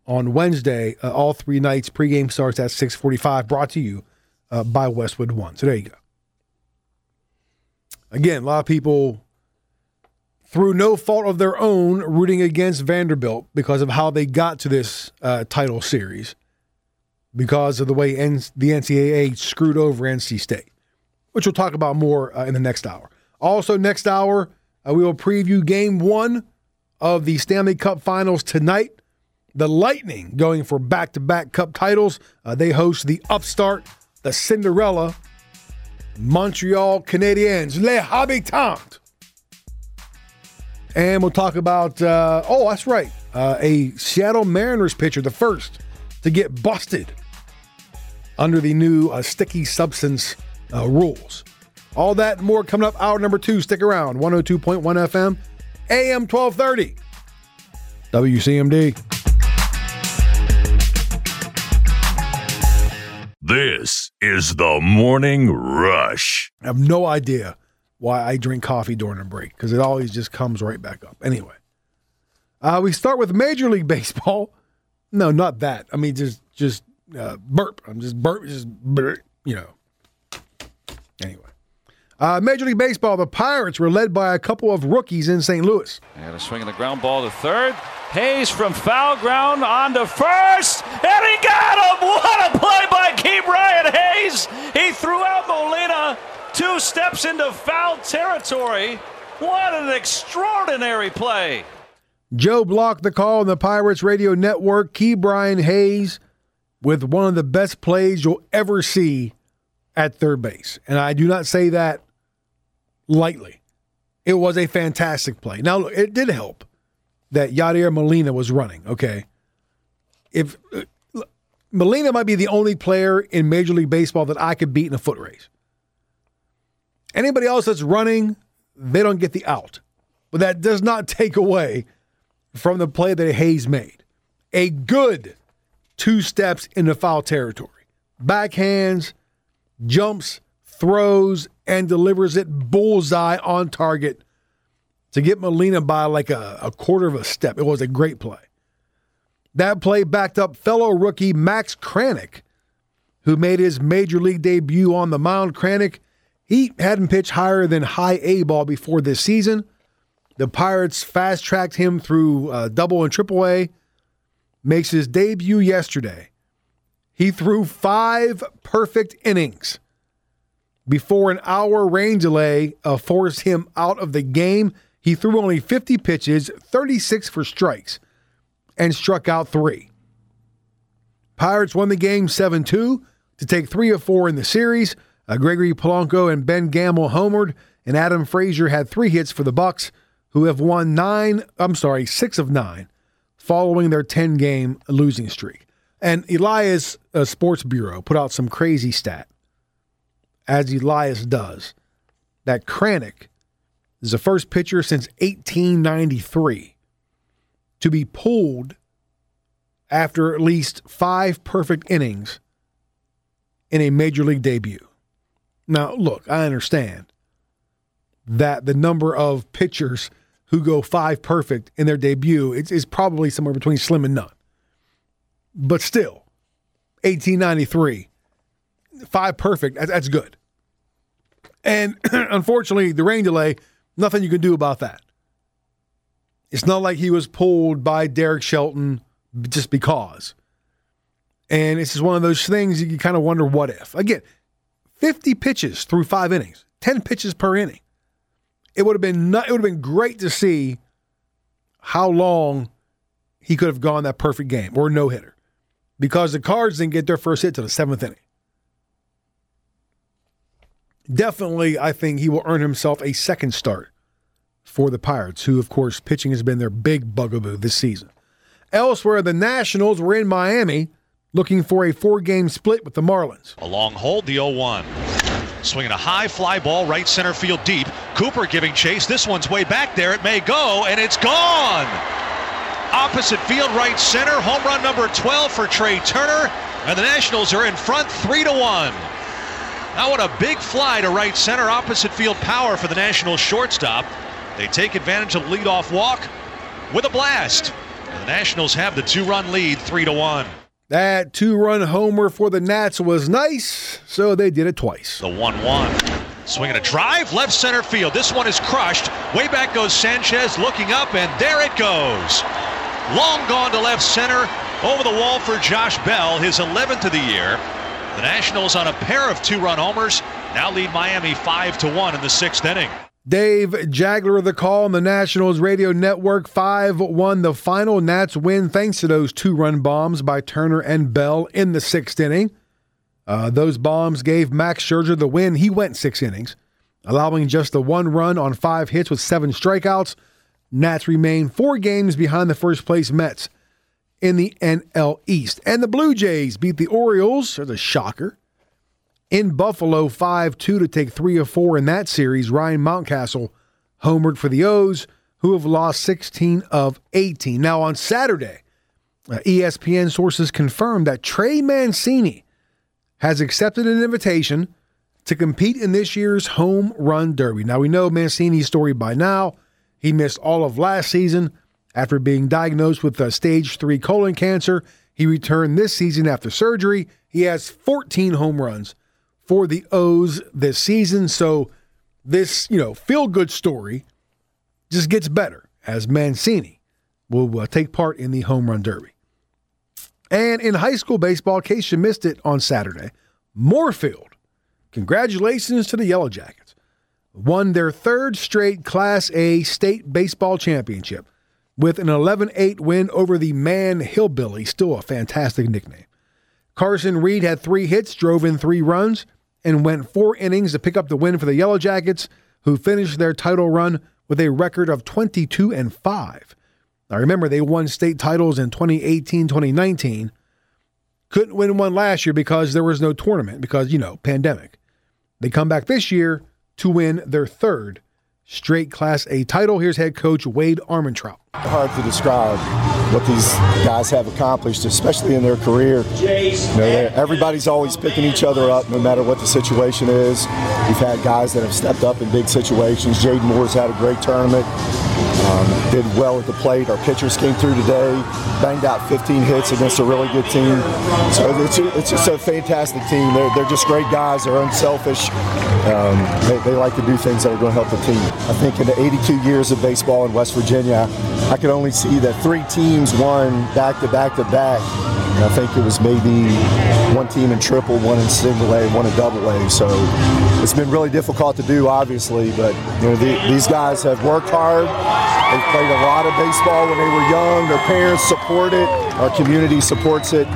on Wednesday. Uh, all three nights. Pregame starts at 645, brought to you uh, by Westwood One. So there you go. Again, a lot of people, through no fault of their own, rooting against Vanderbilt because of how they got to this uh, title series, because of the way N- the NCAA screwed over NC State, which we'll talk about more uh, in the next hour. Also, next hour, uh, we will preview game one of the Stanley Cup finals tonight. The Lightning going for back to back cup titles. Uh, they host the upstart, the Cinderella Montreal Canadiens, Les Habitants. And we'll talk about, uh, oh, that's right, uh, a Seattle Mariners pitcher, the first to get busted under the new uh, sticky substance uh, rules. All that more coming up hour number two. Stick around. 102.1 FM, AM 1230. WCMD. This is the Morning Rush. I have no idea why I drink coffee during a break because it always just comes right back up. Anyway, uh, we start with Major League Baseball. No, not that. I mean, just just uh, burp. I'm just burp. Just burp, you know. Anyway, uh, Major League Baseball. The Pirates were led by a couple of rookies in St. Louis. And a swing of the ground ball to third. Hayes from foul ground on to first, and he got him! What a play by Ke'Bryan Hayes! He threw out Molina two steps into foul territory. What an extraordinary play! Joe blocked the call on the Pirates radio network. Ke'Bryan Hayes with one of the best plays you'll ever see at third base. And I do not say that lightly. It was a fantastic play. Now, it did help that Yadier Molina was running, okay? If uh, Molina might be the only player in Major League Baseball that I could beat in a foot race. Anybody else that's running, they don't get the out. But that does not take away from the play that Hayes made. A good two steps into foul territory. Backhands, jumps, throws, and delivers it bullseye on target to get Molina by like a, a quarter of a step. It was a great play. That play backed up fellow rookie Max Kranick, who made his major league debut on the mound. Kranick, he hadn't pitched higher than high A ball before this season. The Pirates fast tracked him through uh, double and triple A. Makes his debut yesterday. He threw five perfect innings before an hour rain delay uh, forced him out of the game. He threw only 50 pitches, 36 for strikes, and struck out three. Pirates won the game 7 2 to take three of four in the series. Uh, Gregory Polanco and Ben Gamel homered, and Adam Frazier had three hits for the Bucks, who have won nine, I'm sorry, six of nine, following their 10 game losing streak. And Elias uh, Sports Bureau put out some crazy stat, as Elias does, that Kranick is the first pitcher since 1893 to be pulled after at least five perfect innings in a major league debut. Now, look, I understand that the number of pitchers who go five perfect in their debut is, is probably somewhere between slim and none. But still, 1893, five perfect, that's, that's good. And unfortunately, the rain delay, nothing you can do about that. It's not like he was pulled by Derek Shelton just because. And it's just one of those things you kind of wonder what if. Again, 50 pitches through five innings, 10 pitches per inning. It would have been it would have been great to see how long he could have gone that perfect game or no hitter, because the Cards didn't get their first hit to the seventh inning. Definitely, I think he will earn himself a second start for the Pirates, who, of course, pitching has been their big bugaboo this season. Elsewhere, the Nationals were in Miami looking for a four game split with the Marlins. A long hold, the 0 1. Swinging a high fly ball right center field deep. Cooper giving chase. This one's way back there. It may go, and it's gone. Opposite field right center. Home run number 12 for Trea Turner. And the Nationals are in front three to one. Now what a big fly to right center opposite field power for the National shortstop. They take advantage of the leadoff walk with a blast. And the Nationals have the two-run lead, three to one. That two-run homer for the Nats was nice, so they did it twice. The one-one. Swinging a drive, left center field. This one is crushed. Way back goes Sanchez, looking up, and there it goes. Long gone to left center, over the wall for Josh Bell, his 11th of the year. The Nationals on a pair of two-run homers now lead Miami five to one in the sixth inning. Dave Jageler of the call on the Nationals radio network 5 1 the final Nats win thanks to those two run bombs by Turner and Bell in the sixth inning. Uh, those bombs gave Max Scherzer the win. He went six innings, allowing just the one run on five hits with seven strikeouts. Nats remain four games behind the first place Mets in the NL East. And the Blue Jays beat the Orioles. There's a shocker in Buffalo 5 2 to take three of four in that series. Ryan Mountcastle homered for the O's, who have lost 16 of 18. Now, on Saturday, uh, ESPN sources confirmed that Trey Mancini has accepted an invitation to compete in this year's home run derby. Now, we know Mancini's story by now. He missed all of last season after being diagnosed with uh, stage three colon cancer. He returned this season after surgery. He has 14 home runs for the O's this season. So this, you know, feel good story just gets better as Mancini will uh, take part in the home run derby. And in high school baseball, in case you missed it on Saturday, Moorefield, congratulations to the Yellow Jackets, won their third straight Class A state baseball championship with an 11 8 win over the Man Hillbilly, still a fantastic nickname. Carson Reed had three hits, drove in three runs, and went four innings to pick up the win for the Yellow Jackets, who finished their title run with a record of 22 and 5. Now remember, they won state titles in 2018, 2019. Couldn't win one last year because there was no tournament, because, you know, pandemic. They come back this year to win their third straight Class A title. Here's head coach Wade Armentrout. Hard to describe what these guys have accomplished, especially in their career. You know, everybody's always picking each other up, no matter what the situation is. We've had guys that have stepped up in big situations. Jaden Moore's had a great tournament. Um, did well at the plate. Our pitchers came through today, banged out 15 hits against a really good team. So it's, it's just a fantastic team. They're, they're just great guys. They're unselfish. Um, they, they like to do things that are going to help the team. I think in the 82 years of baseball in West Virginia, I could only see that three teams won back to back to back. And I think it was maybe one team in triple, one in single A, one in double A. So it's been really difficult to do, obviously. But you know, the, these guys have worked hard. They've played a lot of baseball when they were young. Their parents support it. Our community supports it.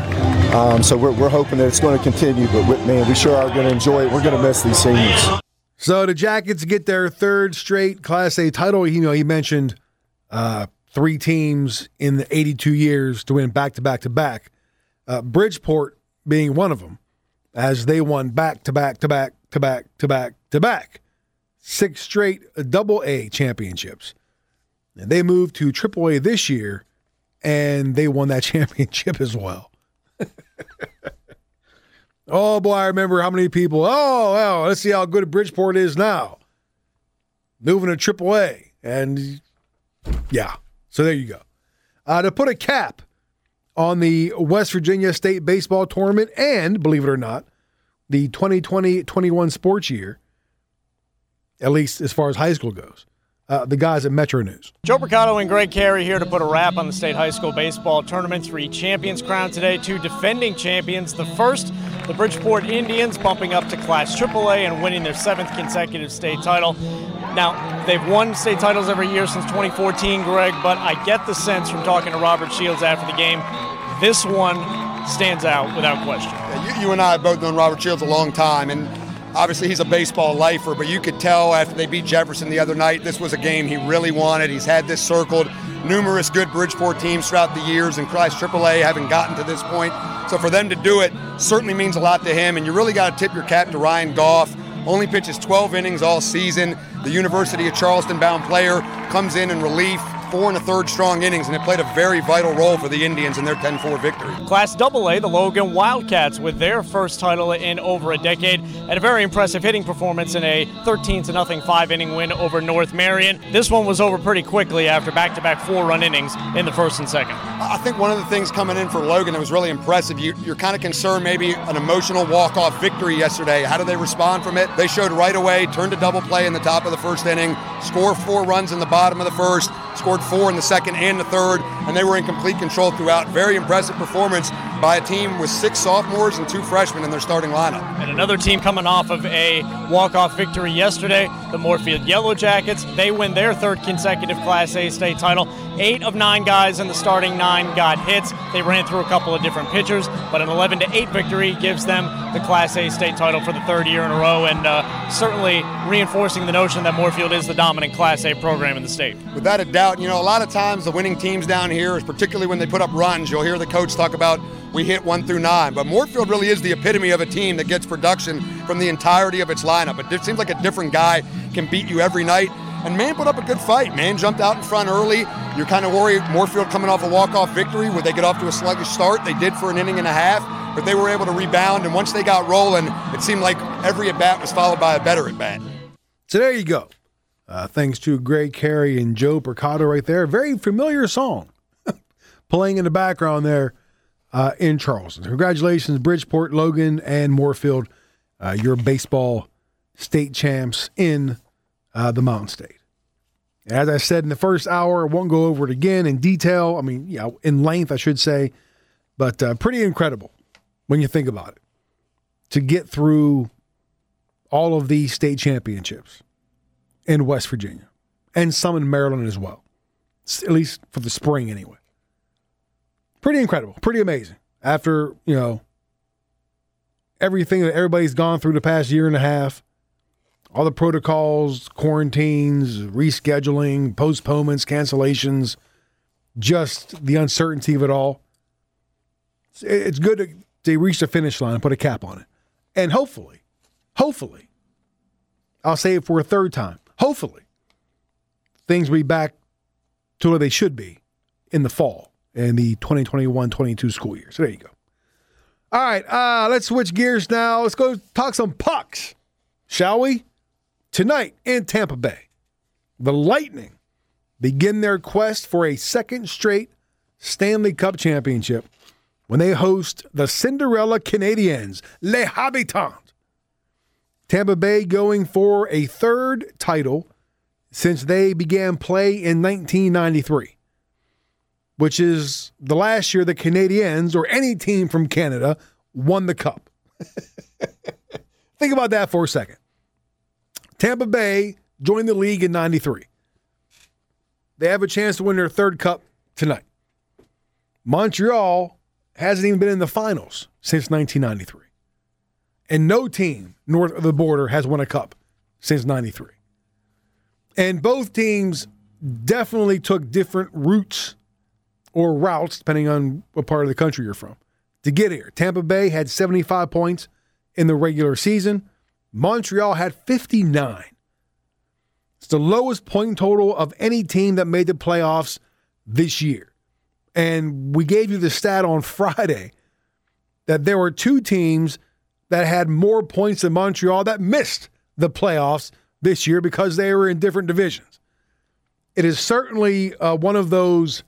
Um, so we're, we're hoping that it's going to continue. But man, we sure are going to enjoy it. We're going to miss these seniors. So the Jackets get their third straight Class A title. You know, he mentioned uh, three teams in the 82 years to win back to back to back. Uh, Bridgeport being one of them, as they won back to back to back to back to back to back, six straight double A championships. And they moved to triple A this year, and they won that championship as well. oh boy, I remember how many people. Oh well, let's see how good Bridgeport is now. Moving to triple A, and yeah, so there you go. Uh, to put a cap on the West Virginia State Baseball Tournament and, believe it or not, the 2020 21 sports year, at least as far as high school goes. Uh, the guys at Metro News. Joe Mercado and Greg Carey here to put a wrap on the state high school baseball tournament. Three champions crowned today, two defending champions. The first, the Bridgeport Indians, bumping up to Class AAA and winning their seventh consecutive state title. Now, they've won state titles every year since 2014, Greg, but I get the sense from talking to Robert Shields after the game, this one stands out without question. Yeah, you, you and I have both known Robert Shields a long time, and obviously he's a baseball lifer, but you could tell after they beat Jefferson the other night, this was a game he really wanted. He's had this circled. Numerous good Bridgeport teams throughout the years and Class AAA haven't gotten to this point. So for them to do it certainly means a lot to him, and you really got to tip your cap to Ryan Goff. Only pitches 12 innings all season. The University of Charleston bound player comes in in relief four and a third strong innings, and it played a very vital role for the Indians in their 10 4 victory. Class AA, the Logan Wildcats, with their first title in over a decade, and a very impressive hitting performance in a 13 0 five inning win over North Marion. This one was over pretty quickly after back to back four run innings in the first and second. I think one of the things coming in for Logan that was really impressive, you, you're kind of concerned maybe an emotional walk off victory yesterday. How do they respond from it? They showed right away, turned a double play in the top of the first inning, score four runs in the bottom of the first, scored four in the second and the third, and they were in complete control throughout. Very impressive performance by a team with six sophomores and two freshmen in their starting lineup. And another team coming off of a walk-off victory yesterday, the Moorefield Yellow Jackets. They win their third consecutive Class A state title. Eight of nine guys in the starting nine got hits. They ran through a couple of different pitchers, but an 11 to 8 victory gives them the Class A state title for the third year in a row, and uh, certainly reinforcing the notion that Moorefield is the dominant Class A program in the state. Without a doubt, you know, a lot of times the winning teams down here, particularly when they put up runs, you'll hear the coach talk about we hit one through nine. But Moorefield really is the epitome of a team that gets production from the entirety of its lineup. It seems like a different guy can beat you every night. And Man put up a good fight. Man jumped out in front early. You're kind of worried Moorefield coming off a walk-off victory. Would they get off to a sluggish start? They did for an inning and a half, but they were able to rebound. And once they got rolling, it seemed like every at bat was followed by a better at bat. So there you go. Uh, thanks to Greg Carey and Joe Percato right there. Very familiar song playing in the background there uh, in Charleston. Congratulations, Bridgeport, Logan, and Moorefield. Uh, your baseball state champs in uh, the Mountain State. As I said in the first hour, I won't go over it again in detail. I mean, know, in length, I should say, but uh, pretty incredible when you think about it to get through all of these state championships in West Virginia and some in Maryland as well, at least for the spring anyway. Pretty incredible, pretty amazing. After, you know, everything that everybody's gone through the past year and a half, all the protocols, quarantines, rescheduling, postponements, cancellations, just the uncertainty of it all. It's good to, to reach the finish line and put a cap on it. And hopefully, hopefully, I'll say it for a third time, hopefully, things will be back to where they should be in the fall in the 2021 22 school year. So there you go. All right, uh, let's switch gears now. Let's go talk some pucks, shall we? Tonight in Tampa Bay, the Lightning begin their quest for a second straight Stanley Cup championship when they host the Cinderella Canadiens, Les Habitants. Tampa Bay going for a third title since they began play in 1993, which is the last year the Canadiens or any team from Canada won the cup. Think about that for a second. Tampa Bay joined the league in 93. They have a chance to win their third cup tonight. Montreal hasn't even been in the finals since 1993. And no team north of the border has won a cup since 93. And both teams definitely took different routes or routes, depending on what part of the country you're from, to get here. Tampa Bay had 75 points in the regular season. Montreal had 59. It's the lowest point total of any team that made the playoffs this year. And we gave you the stat on Friday that there were two teams that had more points than Montreal that missed the playoffs this year because they were in different divisions. It is certainly uh, one of those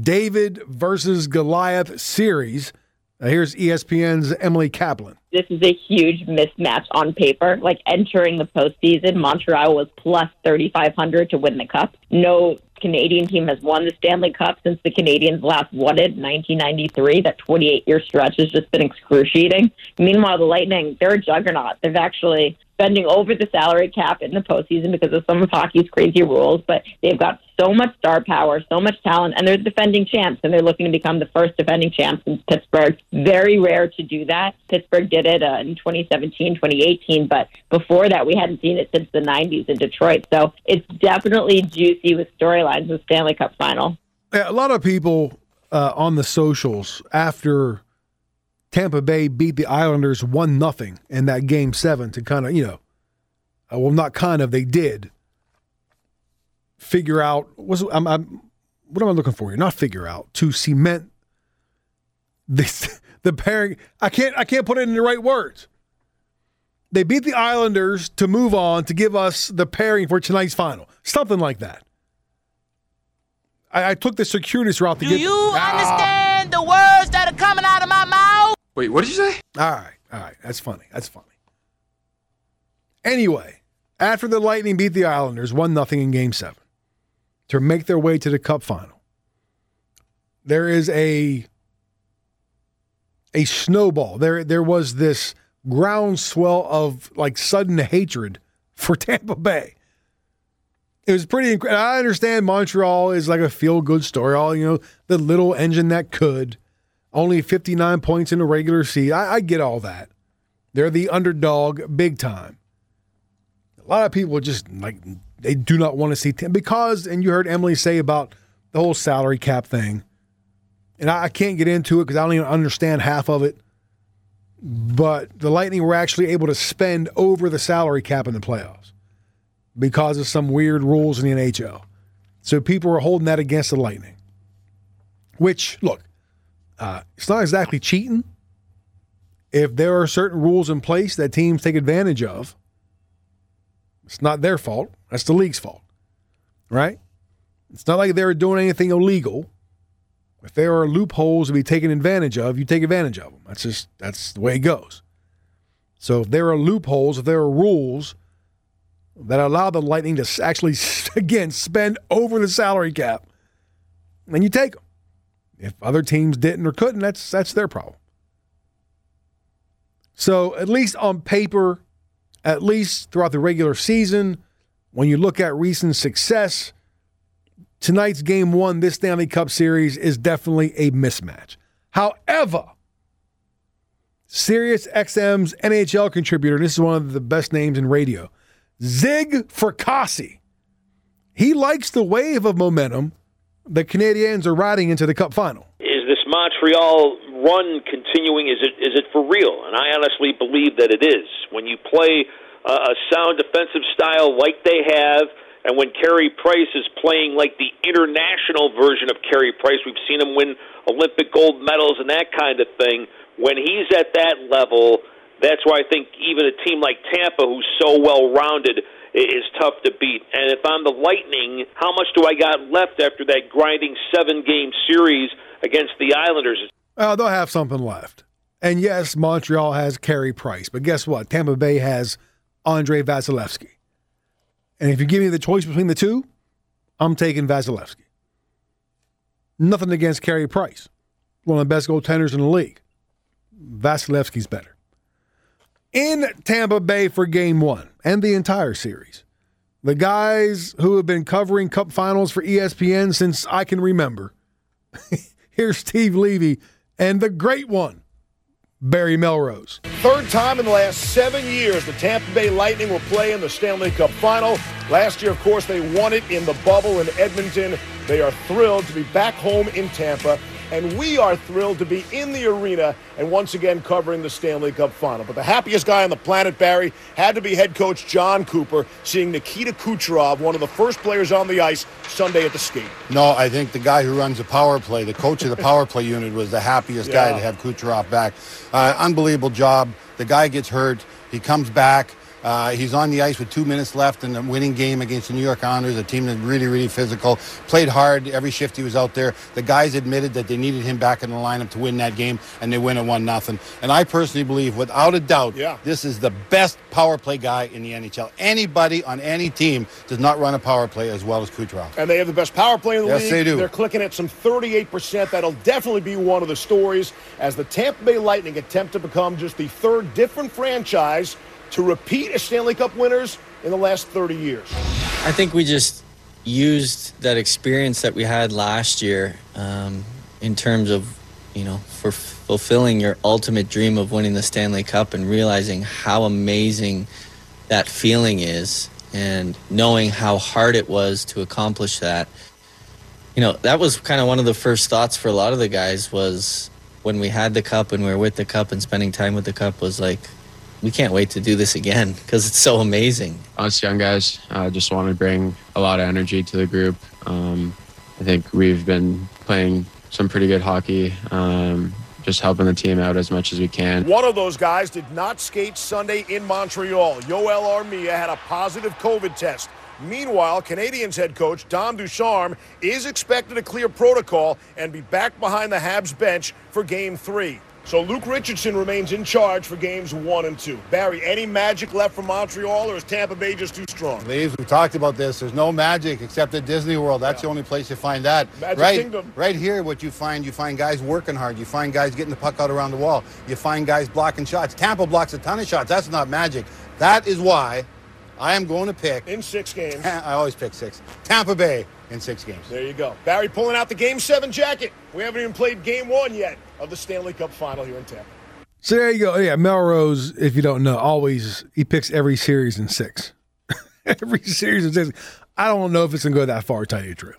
David versus Goliath series. Uh, here's ESPN's Emily Kaplan. This is a huge mismatch on paper. Like entering the postseason, Montreal was plus 3,500 to win the cup. No Canadian team has won the Stanley Cup since the Canadiens last won it in 1993. That 28 year stretch has just been excruciating. Meanwhile, the Lightning, they're a juggernaut. They've actually spending over the salary cap in the postseason because of some of hockey's crazy rules, but they've got so much star power, so much talent, and they're defending champs, and they're looking to become the first defending champs in Pittsburgh. Very rare to do that. Pittsburgh did it uh, in 2017, 2018, but before that, we hadn't seen it since the 90s in Detroit. So it's definitely juicy with storylines with Stanley Cup final. Yeah, a lot of people uh, on the socials after Tampa Bay beat the Islanders one nothing in that game seven to kind of you know, uh, well not kind of they did figure out was I'm, I'm what am I looking for here? Not figure out to cement this the pairing. I can't I can't put it in the right words. They beat the Islanders to move on to give us the pairing for tonight's final. Something like that. I, I took the circuitous route to Do get. you understand Wait, what did you say? All right, all right. That's funny. That's funny. Anyway, after the Lightning beat the Islanders 1 0 in game seven to make their way to the cup final, there is a a snowball. There there was this groundswell of like sudden hatred for Tampa Bay. It was pretty incredible. I understand Montreal is like a feel good story. All you know, the little engine that could. Only 59 points in the regular season. I, I get all that. They're the underdog big time. A lot of people just like they do not want to see Tampa because, and you heard Emily say about the whole salary cap thing. And I, I can't get into it because I don't even understand half of it. But the Lightning were actually able to spend over the salary cap in the playoffs because of some weird rules in the NHL. So people were holding that against the Lightning. Which, look, uh, it's not exactly cheating. If there are certain rules in place that teams take advantage of, it's not their fault. That's the league's fault, right? It's not like they're doing anything illegal. If there are loopholes to be taken advantage of, you take advantage of them. That's just that's the way it goes. So if there are loopholes, if there are rules that allow the Lightning to actually again spend over the salary cap, then you take them. If other teams didn't or couldn't, that's that's their problem. So at least on paper, at least throughout the regular season, when you look at recent success, tonight's game one, this Stanley Cup series is definitely a mismatch. However, Sirius XM's NHL contributor, this is one of the best names in radio, Zig Fracassi. He likes the wave of momentum the Canadiens are riding into the Cup final. Is this Montreal run continuing? Is it is it for real? And I honestly believe that it is. When you play a sound defensive style like they have, and when Carey Price is playing like the international version of Carey Price, we've seen him win Olympic gold medals and that kind of thing. When he's at that level, that's why I think even a team like Tampa, who's so well rounded, is tough to beat. And if I'm the Lightning, how much do I got left after that grinding seven game series against the Islanders? Uh, they'll have something left. And yes, Montreal has Carey Price, but guess what? Tampa Bay has Andre Vasilevskiy. And if you give me the choice between the two, I'm taking Vasilevskiy. Nothing against Carey Price, one of the best goaltenders in the league. Vasilevskiy's better. In Tampa Bay for game one and the entire series, the guys who have been covering cup finals for ESPN since I can remember. Here's Steve Levy and the great one, Barry Melrose. Third time in the last seven years, the Tampa Bay Lightning will play in the Stanley Cup final. Last year, of course, they won it in the bubble in Edmonton. They are thrilled to be back home in Tampa, and we are thrilled to be in the arena and once again covering the Stanley Cup final. But the happiest guy on the planet, Barry, had to be head coach Jon Cooper, seeing Nikita Kucherov, one of the first players on the ice, Sunday at the skate. No, I think the guy who runs the power play, the coach of the power play unit, was the happiest guy to have Kucherov back. Uh, unbelievable job. The guy gets hurt. He comes back. Uh, he's on the ice with two minutes left in the winning game against the New York Islanders, a team that's really, really physical. Played hard every shift he was out there. The guys admitted that they needed him back in the lineup to win that game, and they win it one nothing. And I personally believe, without a doubt, this is the best power play guy in the NHL. Anybody on any team does not run a power play as well as Kucherov. And they have the best power play in the Yes, league. they do. They're clicking at some 38%. That'll definitely be one of the stories as the Tampa Bay Lightning attempt to become just the third different franchise to repeat as Stanley Cup winners in the last 30 years. I think we just used that experience that we had last year um, in terms of, you know, for fulfilling your ultimate dream of winning the Stanley Cup and realizing how amazing that feeling is and knowing how hard it was to accomplish that. You know, that was kind of one of the first thoughts for a lot of the guys was when we had the cup and we were with the cup and spending time with the cup was like, we can't wait to do this again because it's so amazing. us young guys uh, just want to bring a lot of energy to the group um, I think we've been playing some pretty good hockey, um, just helping the team out as much as we can. One of those guys did not skate Sunday in Montreal. Joel Armia had a positive COVID test. Meanwhile, Canadiens head coach Dom Ducharme is expected to clear protocol and be back behind the Habs bench for game three. So Luke Richardson remains in charge for games one and two. Barry, any magic left for Montreal, or is Tampa Bay just too strong? Leaves, we've talked about this. There's no magic except at Disney World. That's the only place you find that. Magic right, Kingdom. right here, what you find, you find guys working hard. You find guys getting the puck out around the wall. You find guys blocking shots. Tampa blocks a ton of shots. That's not magic. That is why I am going to pick. In six games. I always pick six. Tampa Bay in six games. There you go. Barry pulling out the game seven jacket. We haven't even played game one yet of the Stanley Cup final here in Tampa. So there you go. Yeah, Melrose, if you don't know, always he picks every series in six. every series in six. I don't know if it's gonna go that far, to tell you the truth.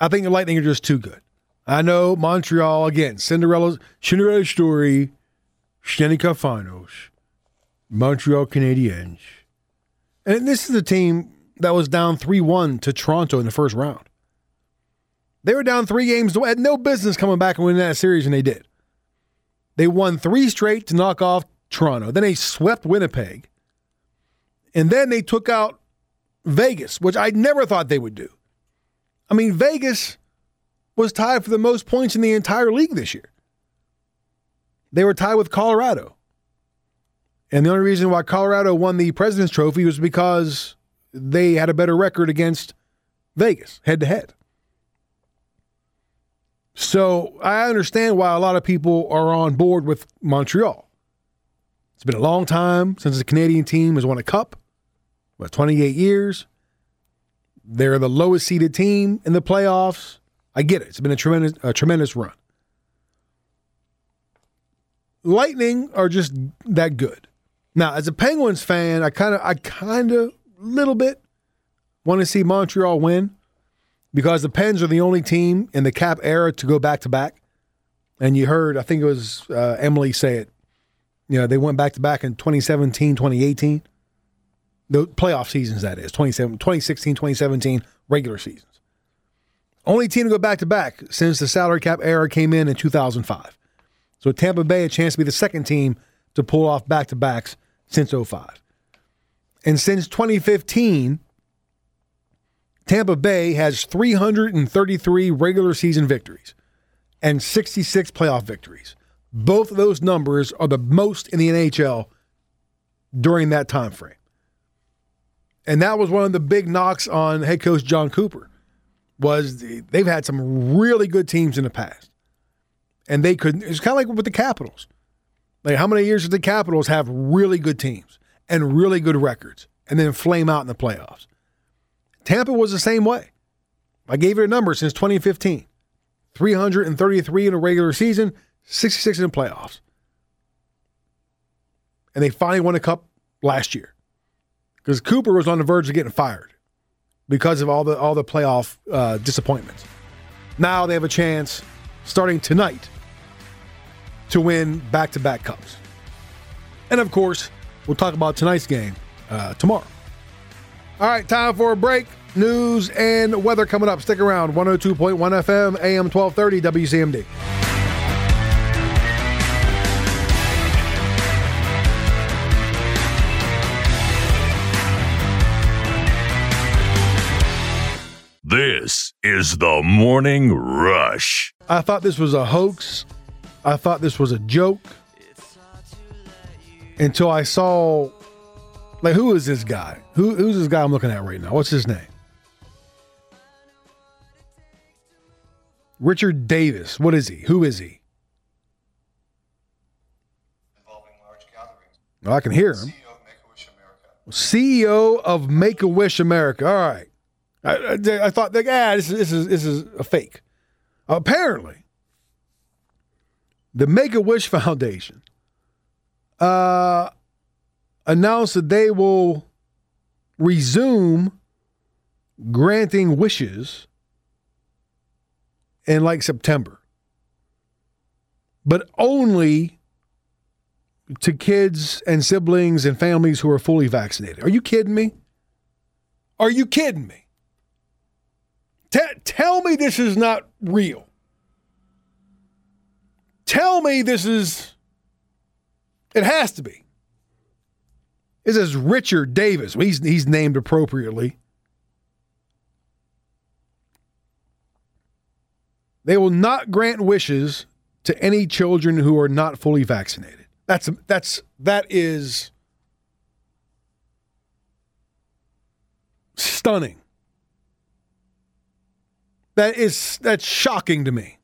I think the Lightning are just too good. I know Montreal again, Cinderella's Cinderella story, Stanley Cup Finals, Montreal Canadiens, and this is a team that was down three one to Toronto in the first round. They were down three games, had no business coming back and winning that series, and they did. They won three straight to knock off Toronto. Then they swept Winnipeg. And then they took out Vegas, which I never thought they would do. I mean, Vegas was tied for the most points in the entire league this year. They were tied with Colorado. And the only reason why Colorado won the President's Trophy was because they had a better record against Vegas head to head. So I understand why a lot of people are on board with Montreal. It's been a long time since the Canadian team has won a cup. What, 28 years? They're the lowest seeded team in the playoffs. I get it. It's been a tremendous, a tremendous run. Lightning are just that good. Now, as a Penguins fan, I kind of, I kind of, little bit want to see Montreal win because the Pens are the only team in the cap era to go back to back. And you heard, I think it was uh, Emily say it. You know, they went back to back in 2017, 2018. The playoff seasons, that is, 2016, 2017, regular seasons. Only team to go back to back since the salary cap era came in in 2005. So Tampa Bay a chance to be the second team to pull off back to backs since 05. And since 2015, Tampa Bay has 333 regular season victories and 66 playoff victories. Both of those numbers are the most in the NHL during that time frame. And that was one of the big knocks on head coach Jon Cooper was they've had some really good teams in the past. And they could it's kind of like with the Capitals. Like how many years did the Capitals have really good teams and really good records and then flame out in the playoffs? Tampa was the same way. I gave you a number since 2015 333 in a regular season, 66 in the playoffs. And they finally won a cup last year because Cooper was on the verge of getting fired because of all the all the playoff uh, disappointments. Now they have a chance starting tonight to win back to back cups. And of course, we'll talk about tonight's game uh, tomorrow. All right, time for a break. News and weather coming up. Stick around. 102.1 FM, AM 1230, WCMD. This is the Morning Rush. I thought this was a hoax. I thought this was a joke until I saw, like, who is this guy? Who, who's this guy I'm looking at right now? What's his name? Richard Davis. What is he? Who is he? Well, I can hear him. CEO of Make a Wish America. All right. I, I, I thought, like, ah, this is, this is this is a fake. Apparently, the Make a Wish Foundation uh, announced that they will resume granting wishes in like September, but only to kids and siblings and families who are fully vaccinated. Are you kidding me? Are you kidding me? T- tell me this is not real. Tell me this is. It has to be. This is Richard Davis. He's he's named appropriately. They will not grant wishes to any children who are not fully vaccinated. That's that's that is stunning. That is that's shocking to me.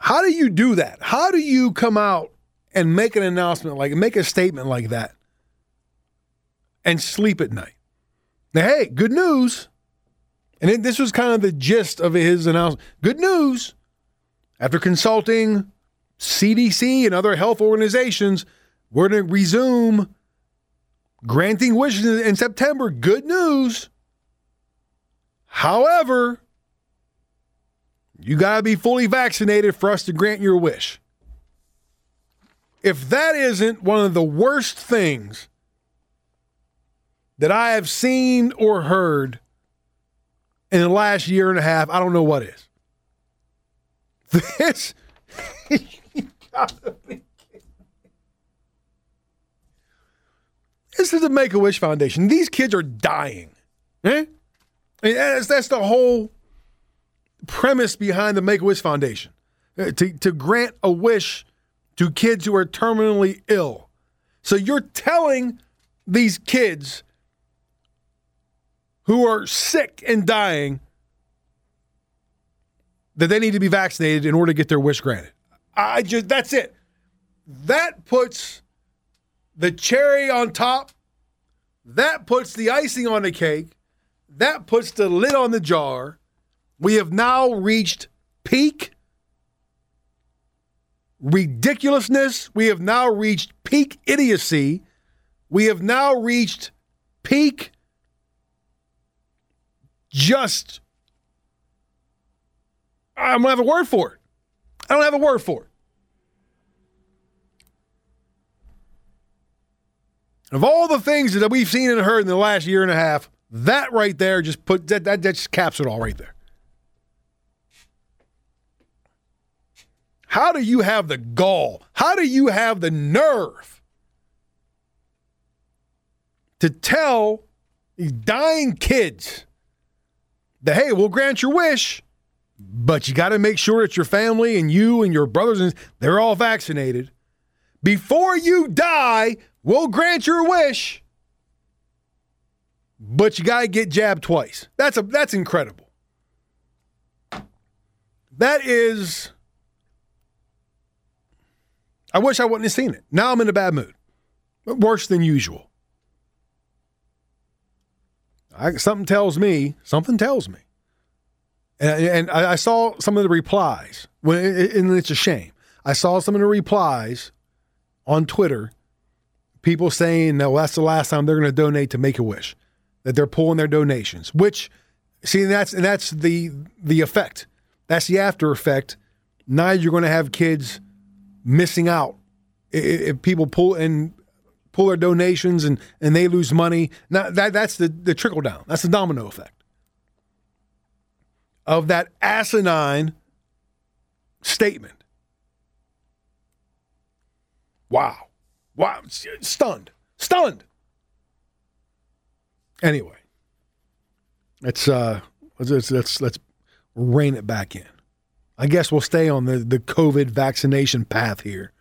How do you do that? How do you come out and make an announcement like make a statement like that and sleep at night? Now, hey, good news. And it, this was kind of the gist of his announcement. Good news. After consulting CDC and other health organizations, we're going to resume granting wishes in September. Good news. However, you got to be fully vaccinated for us to grant your wish. If that isn't one of the worst things that I have seen or heard in the last year and a half, I don't know what is. This, this is the Make a Wish Foundation. These kids are dying. Eh? I mean, that's, that's the whole premise behind the Make a Wish Foundation uh, to, to grant a wish to kids who are terminally ill. So you're telling these kids who are sick and dying that they need to be vaccinated in order to get their wish granted. I just that's it. That puts the cherry on top. That puts the icing on the cake. That puts the lid on the jar. We have now reached peak ridiculousness. We have now reached peak idiocy. We have now reached peak just. I don't have a word for it. I don't have a word for it. Of all the things that we've seen and heard in the last year and a half, that right there just put that that, that just caps it all right there. How do you have the gall? How do you have the nerve to tell these dying kids that, hey, we'll grant your wish, but you got to make sure that your family and you and your brothers and they're all vaccinated. Before you die, we'll grant your wish, but you got to get jabbed twice. That's a that's incredible. That is I wish I wouldn't have seen it. Now I'm in a bad mood. Worse than usual. I, something tells me, something tells me. And, and I, I, saw some of the replies, when, and it's a shame. I saw some of the replies on Twitter, people saying, no, that's the last time they're going to donate to Make a Wish, that they're pulling their donations, which, see, that's, and that's the, the effect. That's the after effect. Now you're going to have kids missing out if people pull and pull their donations and, and they lose money. Now that that's the, the trickle down. That's the domino effect of that asinine statement. Wow. Wow. Stunned. Stunned. Anyway. Let's uh let's let's let's rein it back in. I guess we'll stay on the, the COVID vaccination path here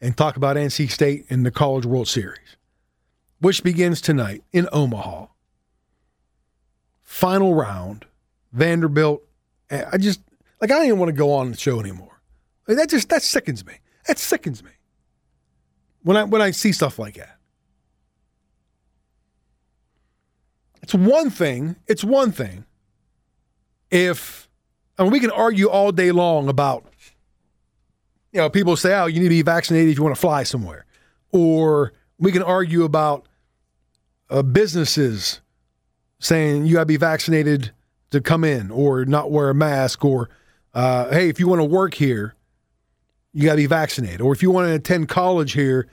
and talk about NC State in the College World Series, which begins tonight in Omaha. Final round, Vanderbilt. I just like I don't even want to go on the show anymore. Like, that just that sickens me. That sickens me when I when I see stuff like that. It's one thing. It's one thing if I mean, we can argue all day long about, you know, people say, oh, you need to be vaccinated if you want to fly somewhere. Or we can argue about uh, businesses saying you got to be vaccinated to come in or not wear a mask. Or, uh, hey, if you want to work here, you got to be vaccinated. Or if you want to attend college here,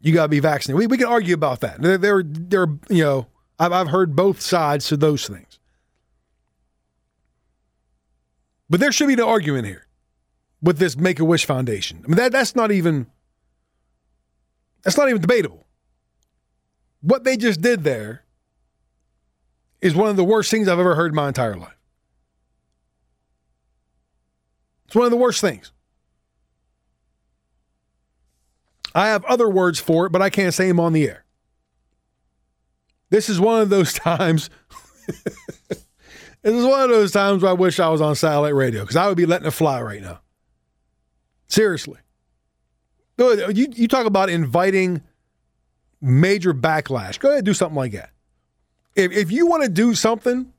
you got to be vaccinated. We, we can argue about that. There, there, there, you know, I've, I've heard both sides to those things. But there should be no argument here with this Make a Wish Foundation. I mean, that, that's not even that's not even debatable. What they just did there is one of the worst things I've ever heard in my entire life. It's one of the worst things. I have other words for it, but I can't say them on the air. This is one of those times. This is one of those times where I wish I was on satellite radio because I would be letting it fly right now. Seriously. You, you talk about inviting major backlash. Go ahead and do something like that. If, if you want to do something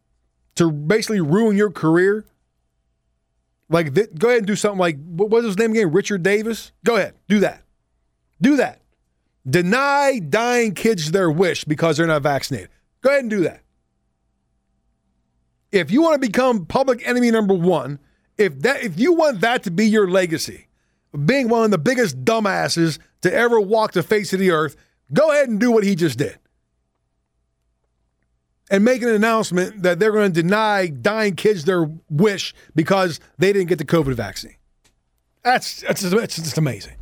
to basically ruin your career, like th- go ahead and do something like what was his name again? Richard Davis. Go ahead, do that. Do that. Deny dying kids their wish because they're not vaccinated. Go ahead and do that. If you want to become public enemy number one, if that if you want that to be your legacy, being one of the biggest dumbasses to ever walk the face of the earth, go ahead and do what he just did. And make an announcement that they're going to deny dying kids their wish because they didn't get the COVID vaccine. That's that's that's just amazing.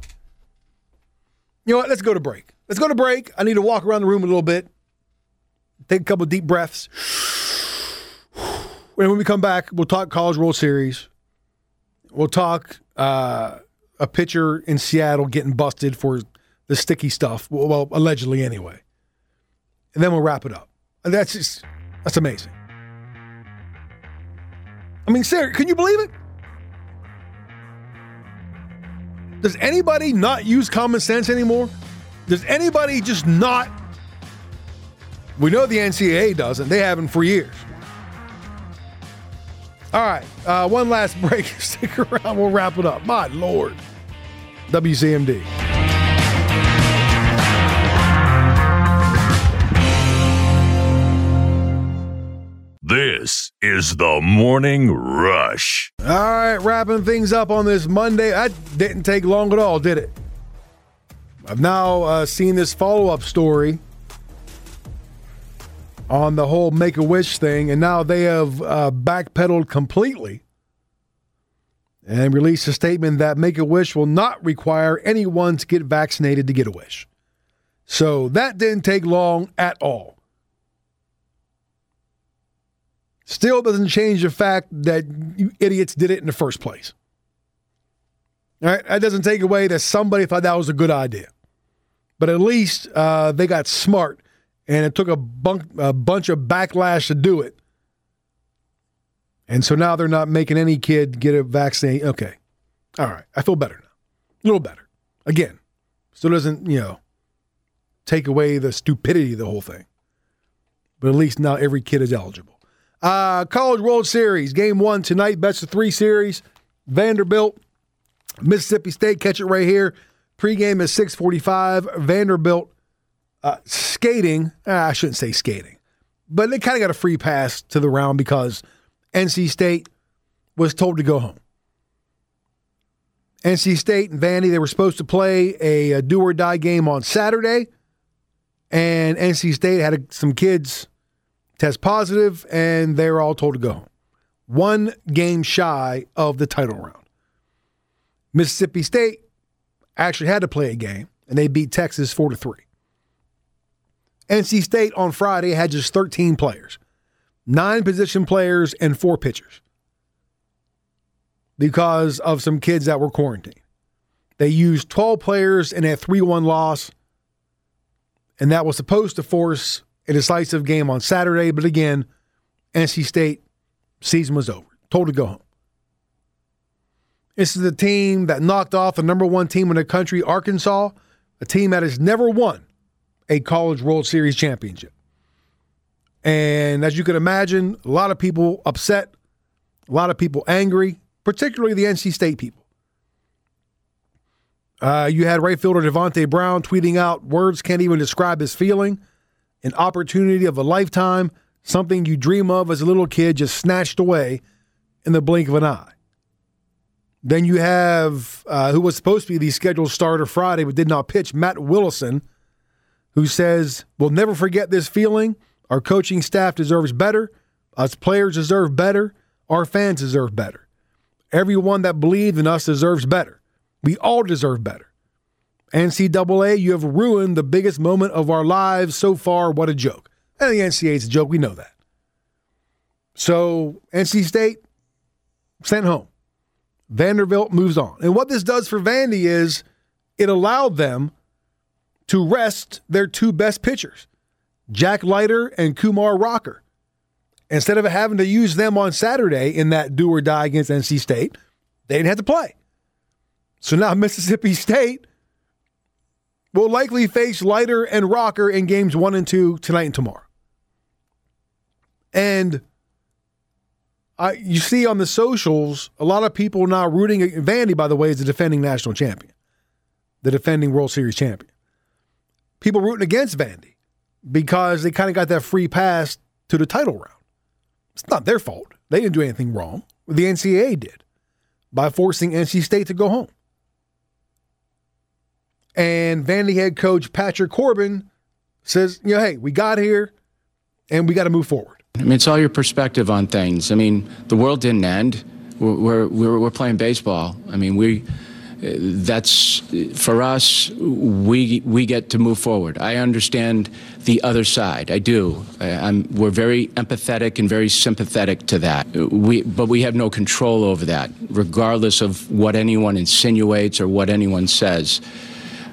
You know what? Let's go to break. Let's go to break. I need to walk around the room a little bit, take a couple deep breaths. When we come back, we'll talk College World Series. We'll talk uh, a pitcher in Seattle getting busted for the sticky stuff. Well, well, allegedly anyway. And then we'll wrap it up. And that's just that's amazing. I mean, Sarah, can you believe it? Does anybody not use common sense anymore? Does anybody just not? We know the NCAA doesn't. They haven't for years. All right, uh, one last break. Stick around. We'll wrap it up. My lord, WCMD. This is the Morning Rush. All right, wrapping things up on this Monday. That didn't take long at all, did it? I've now uh, seen this follow up story on the whole Make a Wish thing, and now they have uh, backpedaled completely and released a statement that Make a Wish will not require anyone to get vaccinated to get a wish. So that didn't take long at all. Still doesn't change the fact that you idiots did it in the first place. All right, that doesn't take away that somebody thought that was a good idea. But at least uh, they got smart, and it took a, bunk, a bunch of backlash to do it. And so now they're not making any kid get a vaccine. Okay. All right. I feel better now. A little better. Again, still doesn't, you know, take away the stupidity of the whole thing. But at least now every kid is eligible. Uh, College World Series, game one tonight, best of three series. Vanderbilt, Mississippi State, catch it right here. Pregame is 645. Vanderbilt uh, skating. Uh, I shouldn't say skating, but they kind of got a free pass to the round because NC State was told to go home. NC State and Vandy, they were supposed to play a, a do or die game on Saturday, and NC State had a, some kids test positive, and they were all told to go home. One game shy of the title round. Mississippi State actually had to play a game, and they beat Texas 4 to 3. NC State on Friday had just 13 players, nine position players, and four pitchers because of some kids that were quarantined. They used 12 players in a 3 1 loss, and that was supposed to force a decisive game on Saturday. But again, NC State season was over, told to go home. This is the team that knocked off the number one team in the country, Arkansas, a team that has never won a College World Series championship. And as you can imagine, a lot of people upset, a lot of people angry, particularly the NC State people. Uh, you had right fielder Devonte Brown tweeting out, words can't even describe his feeling, an opportunity of a lifetime, something you dream of as a little kid just snatched away in the blink of an eye. Then you have uh, who was supposed to be the scheduled starter Friday but did not pitch, Matt Willadsen, who says, We'll never forget this feeling. Our coaching staff deserves better. Us players deserve better. Our fans deserve better. Everyone that believed in us deserves better. We all deserve better. NCAA, you have ruined the biggest moment of our lives so far. What a joke. And the NCAA is a joke. We know that. So, NC State sent home. Vanderbilt moves on. And what this does for Vandy is it allowed them to rest their two best pitchers, Jack Leiter and Kumar Rocker. Instead of having to use them on Saturday in that do or die against NC State, they didn't have to play. So now Mississippi State will likely face Leiter and Rocker in games one and two tonight and tomorrow. And I, you see on the socials, a lot of people now rooting. Vandy, by the way, is the defending national champion, the defending World Series champion. People rooting against Vandy because they kind of got that free pass to the title round. It's not their fault. They didn't do anything wrong. The NCAA did by forcing NC State to go home. And Vandy head coach Patrick Corbin says, you know, hey, we got here and we got to move forward. I mean, it's all your perspective on things. I mean, the world didn't end. We're, we're, we're playing baseball. I mean, we that's for us we we get to move forward. I understand the other side. I do. I'm, we're very empathetic and very sympathetic to that. We but we have no control over that regardless of what anyone insinuates or what anyone says.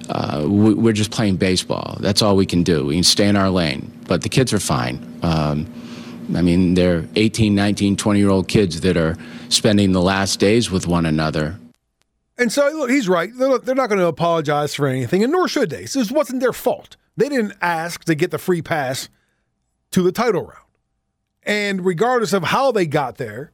Uh, we, are just playing baseball. That's all we can do. We can stay in our lane. But the kids are fine. Um, i mean they're 18 19 20 year old kids that are spending the last days with one another and so, look, he's right. They're, not going to apologize for anything, and nor should they. This wasn't their fault. They didn't ask to get the free pass to the title round. And regardless of how they got there,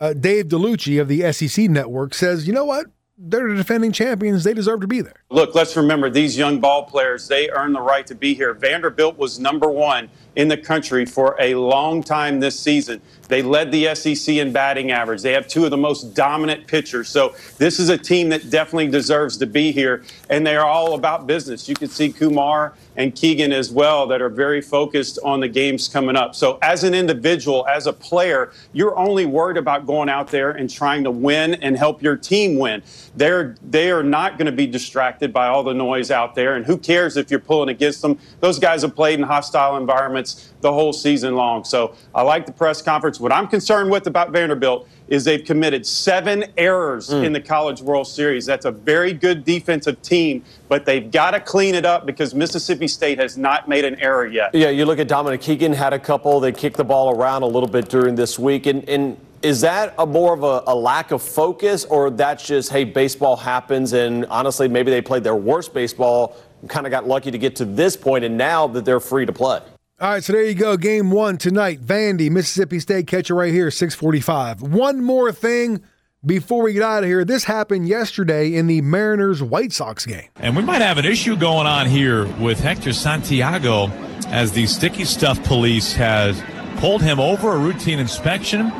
uh, Dave Dellucci of the SEC network says, you know what? They're the defending champions. They deserve to be there. Look, let's remember these young ball players, they earned the right to be here. Vanderbilt was number one in the country for a long time this season. They led the SEC in batting average. They have two of the most dominant pitchers. So this is a team that definitely deserves to be here. And they are all about business. You can see Kumar and Keegan as well that are very focused on the games coming up. So as an individual, as a player, you're only worried about going out there and trying to win and help your team win. They're they are not going to be distracted by all the noise out there. And who cares if you're pulling against them? Those guys have played in hostile environments the whole season long. So I like the press conference. What I'm concerned with about Vanderbilt is they've committed seven errors mm. in the College World Series. That's a very good defensive team, but they've got to clean it up because Mississippi State has not made an error yet. Yeah, you look at Dominic Keegan had a couple. They kicked the ball around a little bit during this week, and, and is that a more of a, a, lack of focus, or that's just hey, baseball happens, and honestly, maybe they played their worst baseball, kind of got lucky to get to this point, and now that they're free to play. All right, so there you go. Game one tonight. Vandy, Mississippi State. Catch it right here, 645. One more thing before we get out of here. This happened yesterday in the Mariners White Sox game. And we might have an issue going on here with Hector Santiago as the sticky stuff police has pulled him over a routine inspection.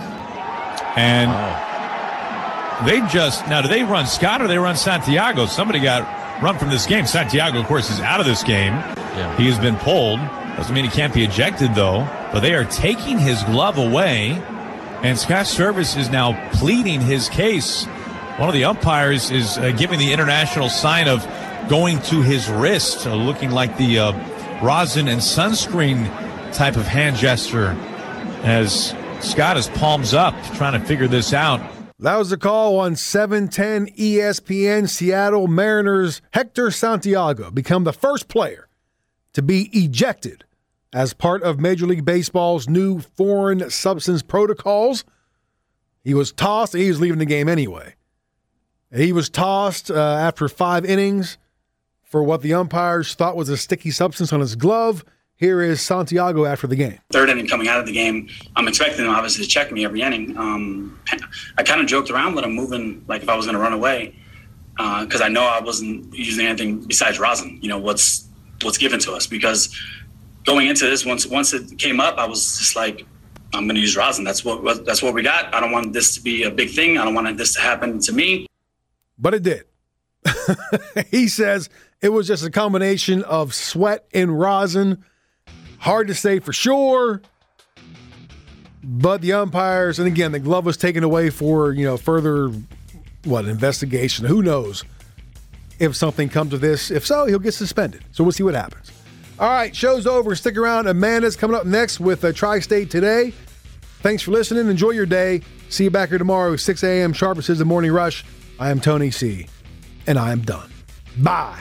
And wow. they just, now do they run Scott or they run Santiago? Somebody got run from this game. Santiago, of course, is out of this game. Yeah. He has been pulled. Doesn't mean he can't be ejected, though. But they are taking his glove away, and Scott Servais is now pleading his case. One of the umpires is uh, giving the international sign of going to his wrist, uh, looking like the uh, rosin and sunscreen type of hand gesture as Scott is palms up trying to figure this out. That was the call on 710 ESPN Seattle Mariners. Hector Santiago become the first player to be ejected as part of Major League Baseball's new foreign substance protocols. He was tossed. He was leaving the game anyway. He was tossed uh, after five innings for what the umpires thought was a sticky substance on his glove. Here is Santiago after the game. Third inning coming out of the game, I'm expecting him obviously to check me every inning. Um, I kind of joked around with him moving like if I was going to run away because uh, I know I wasn't using anything besides rosin. You know what's what's given to us because going into this, once once it came up, I was just like, I'm going to use rosin. That's what that's what we got. I don't want this to be a big thing. I don't want this to happen to me. But it did. he says it was just a combination of sweat and rosin. Hard to say for sure. But the umpires, and again, the glove was taken away for, you know, further what, investigation. Who knows if something comes of this. If so, he'll get suspended. So we'll see what happens. All right, show's over. Stick around. Amanda's coming up next with uh, a Tri State today. Thanks for listening. Enjoy your day. See you back here tomorrow, 6 a.m. sharp. This is the morning rush. I am Tony C, and I am done. Bye.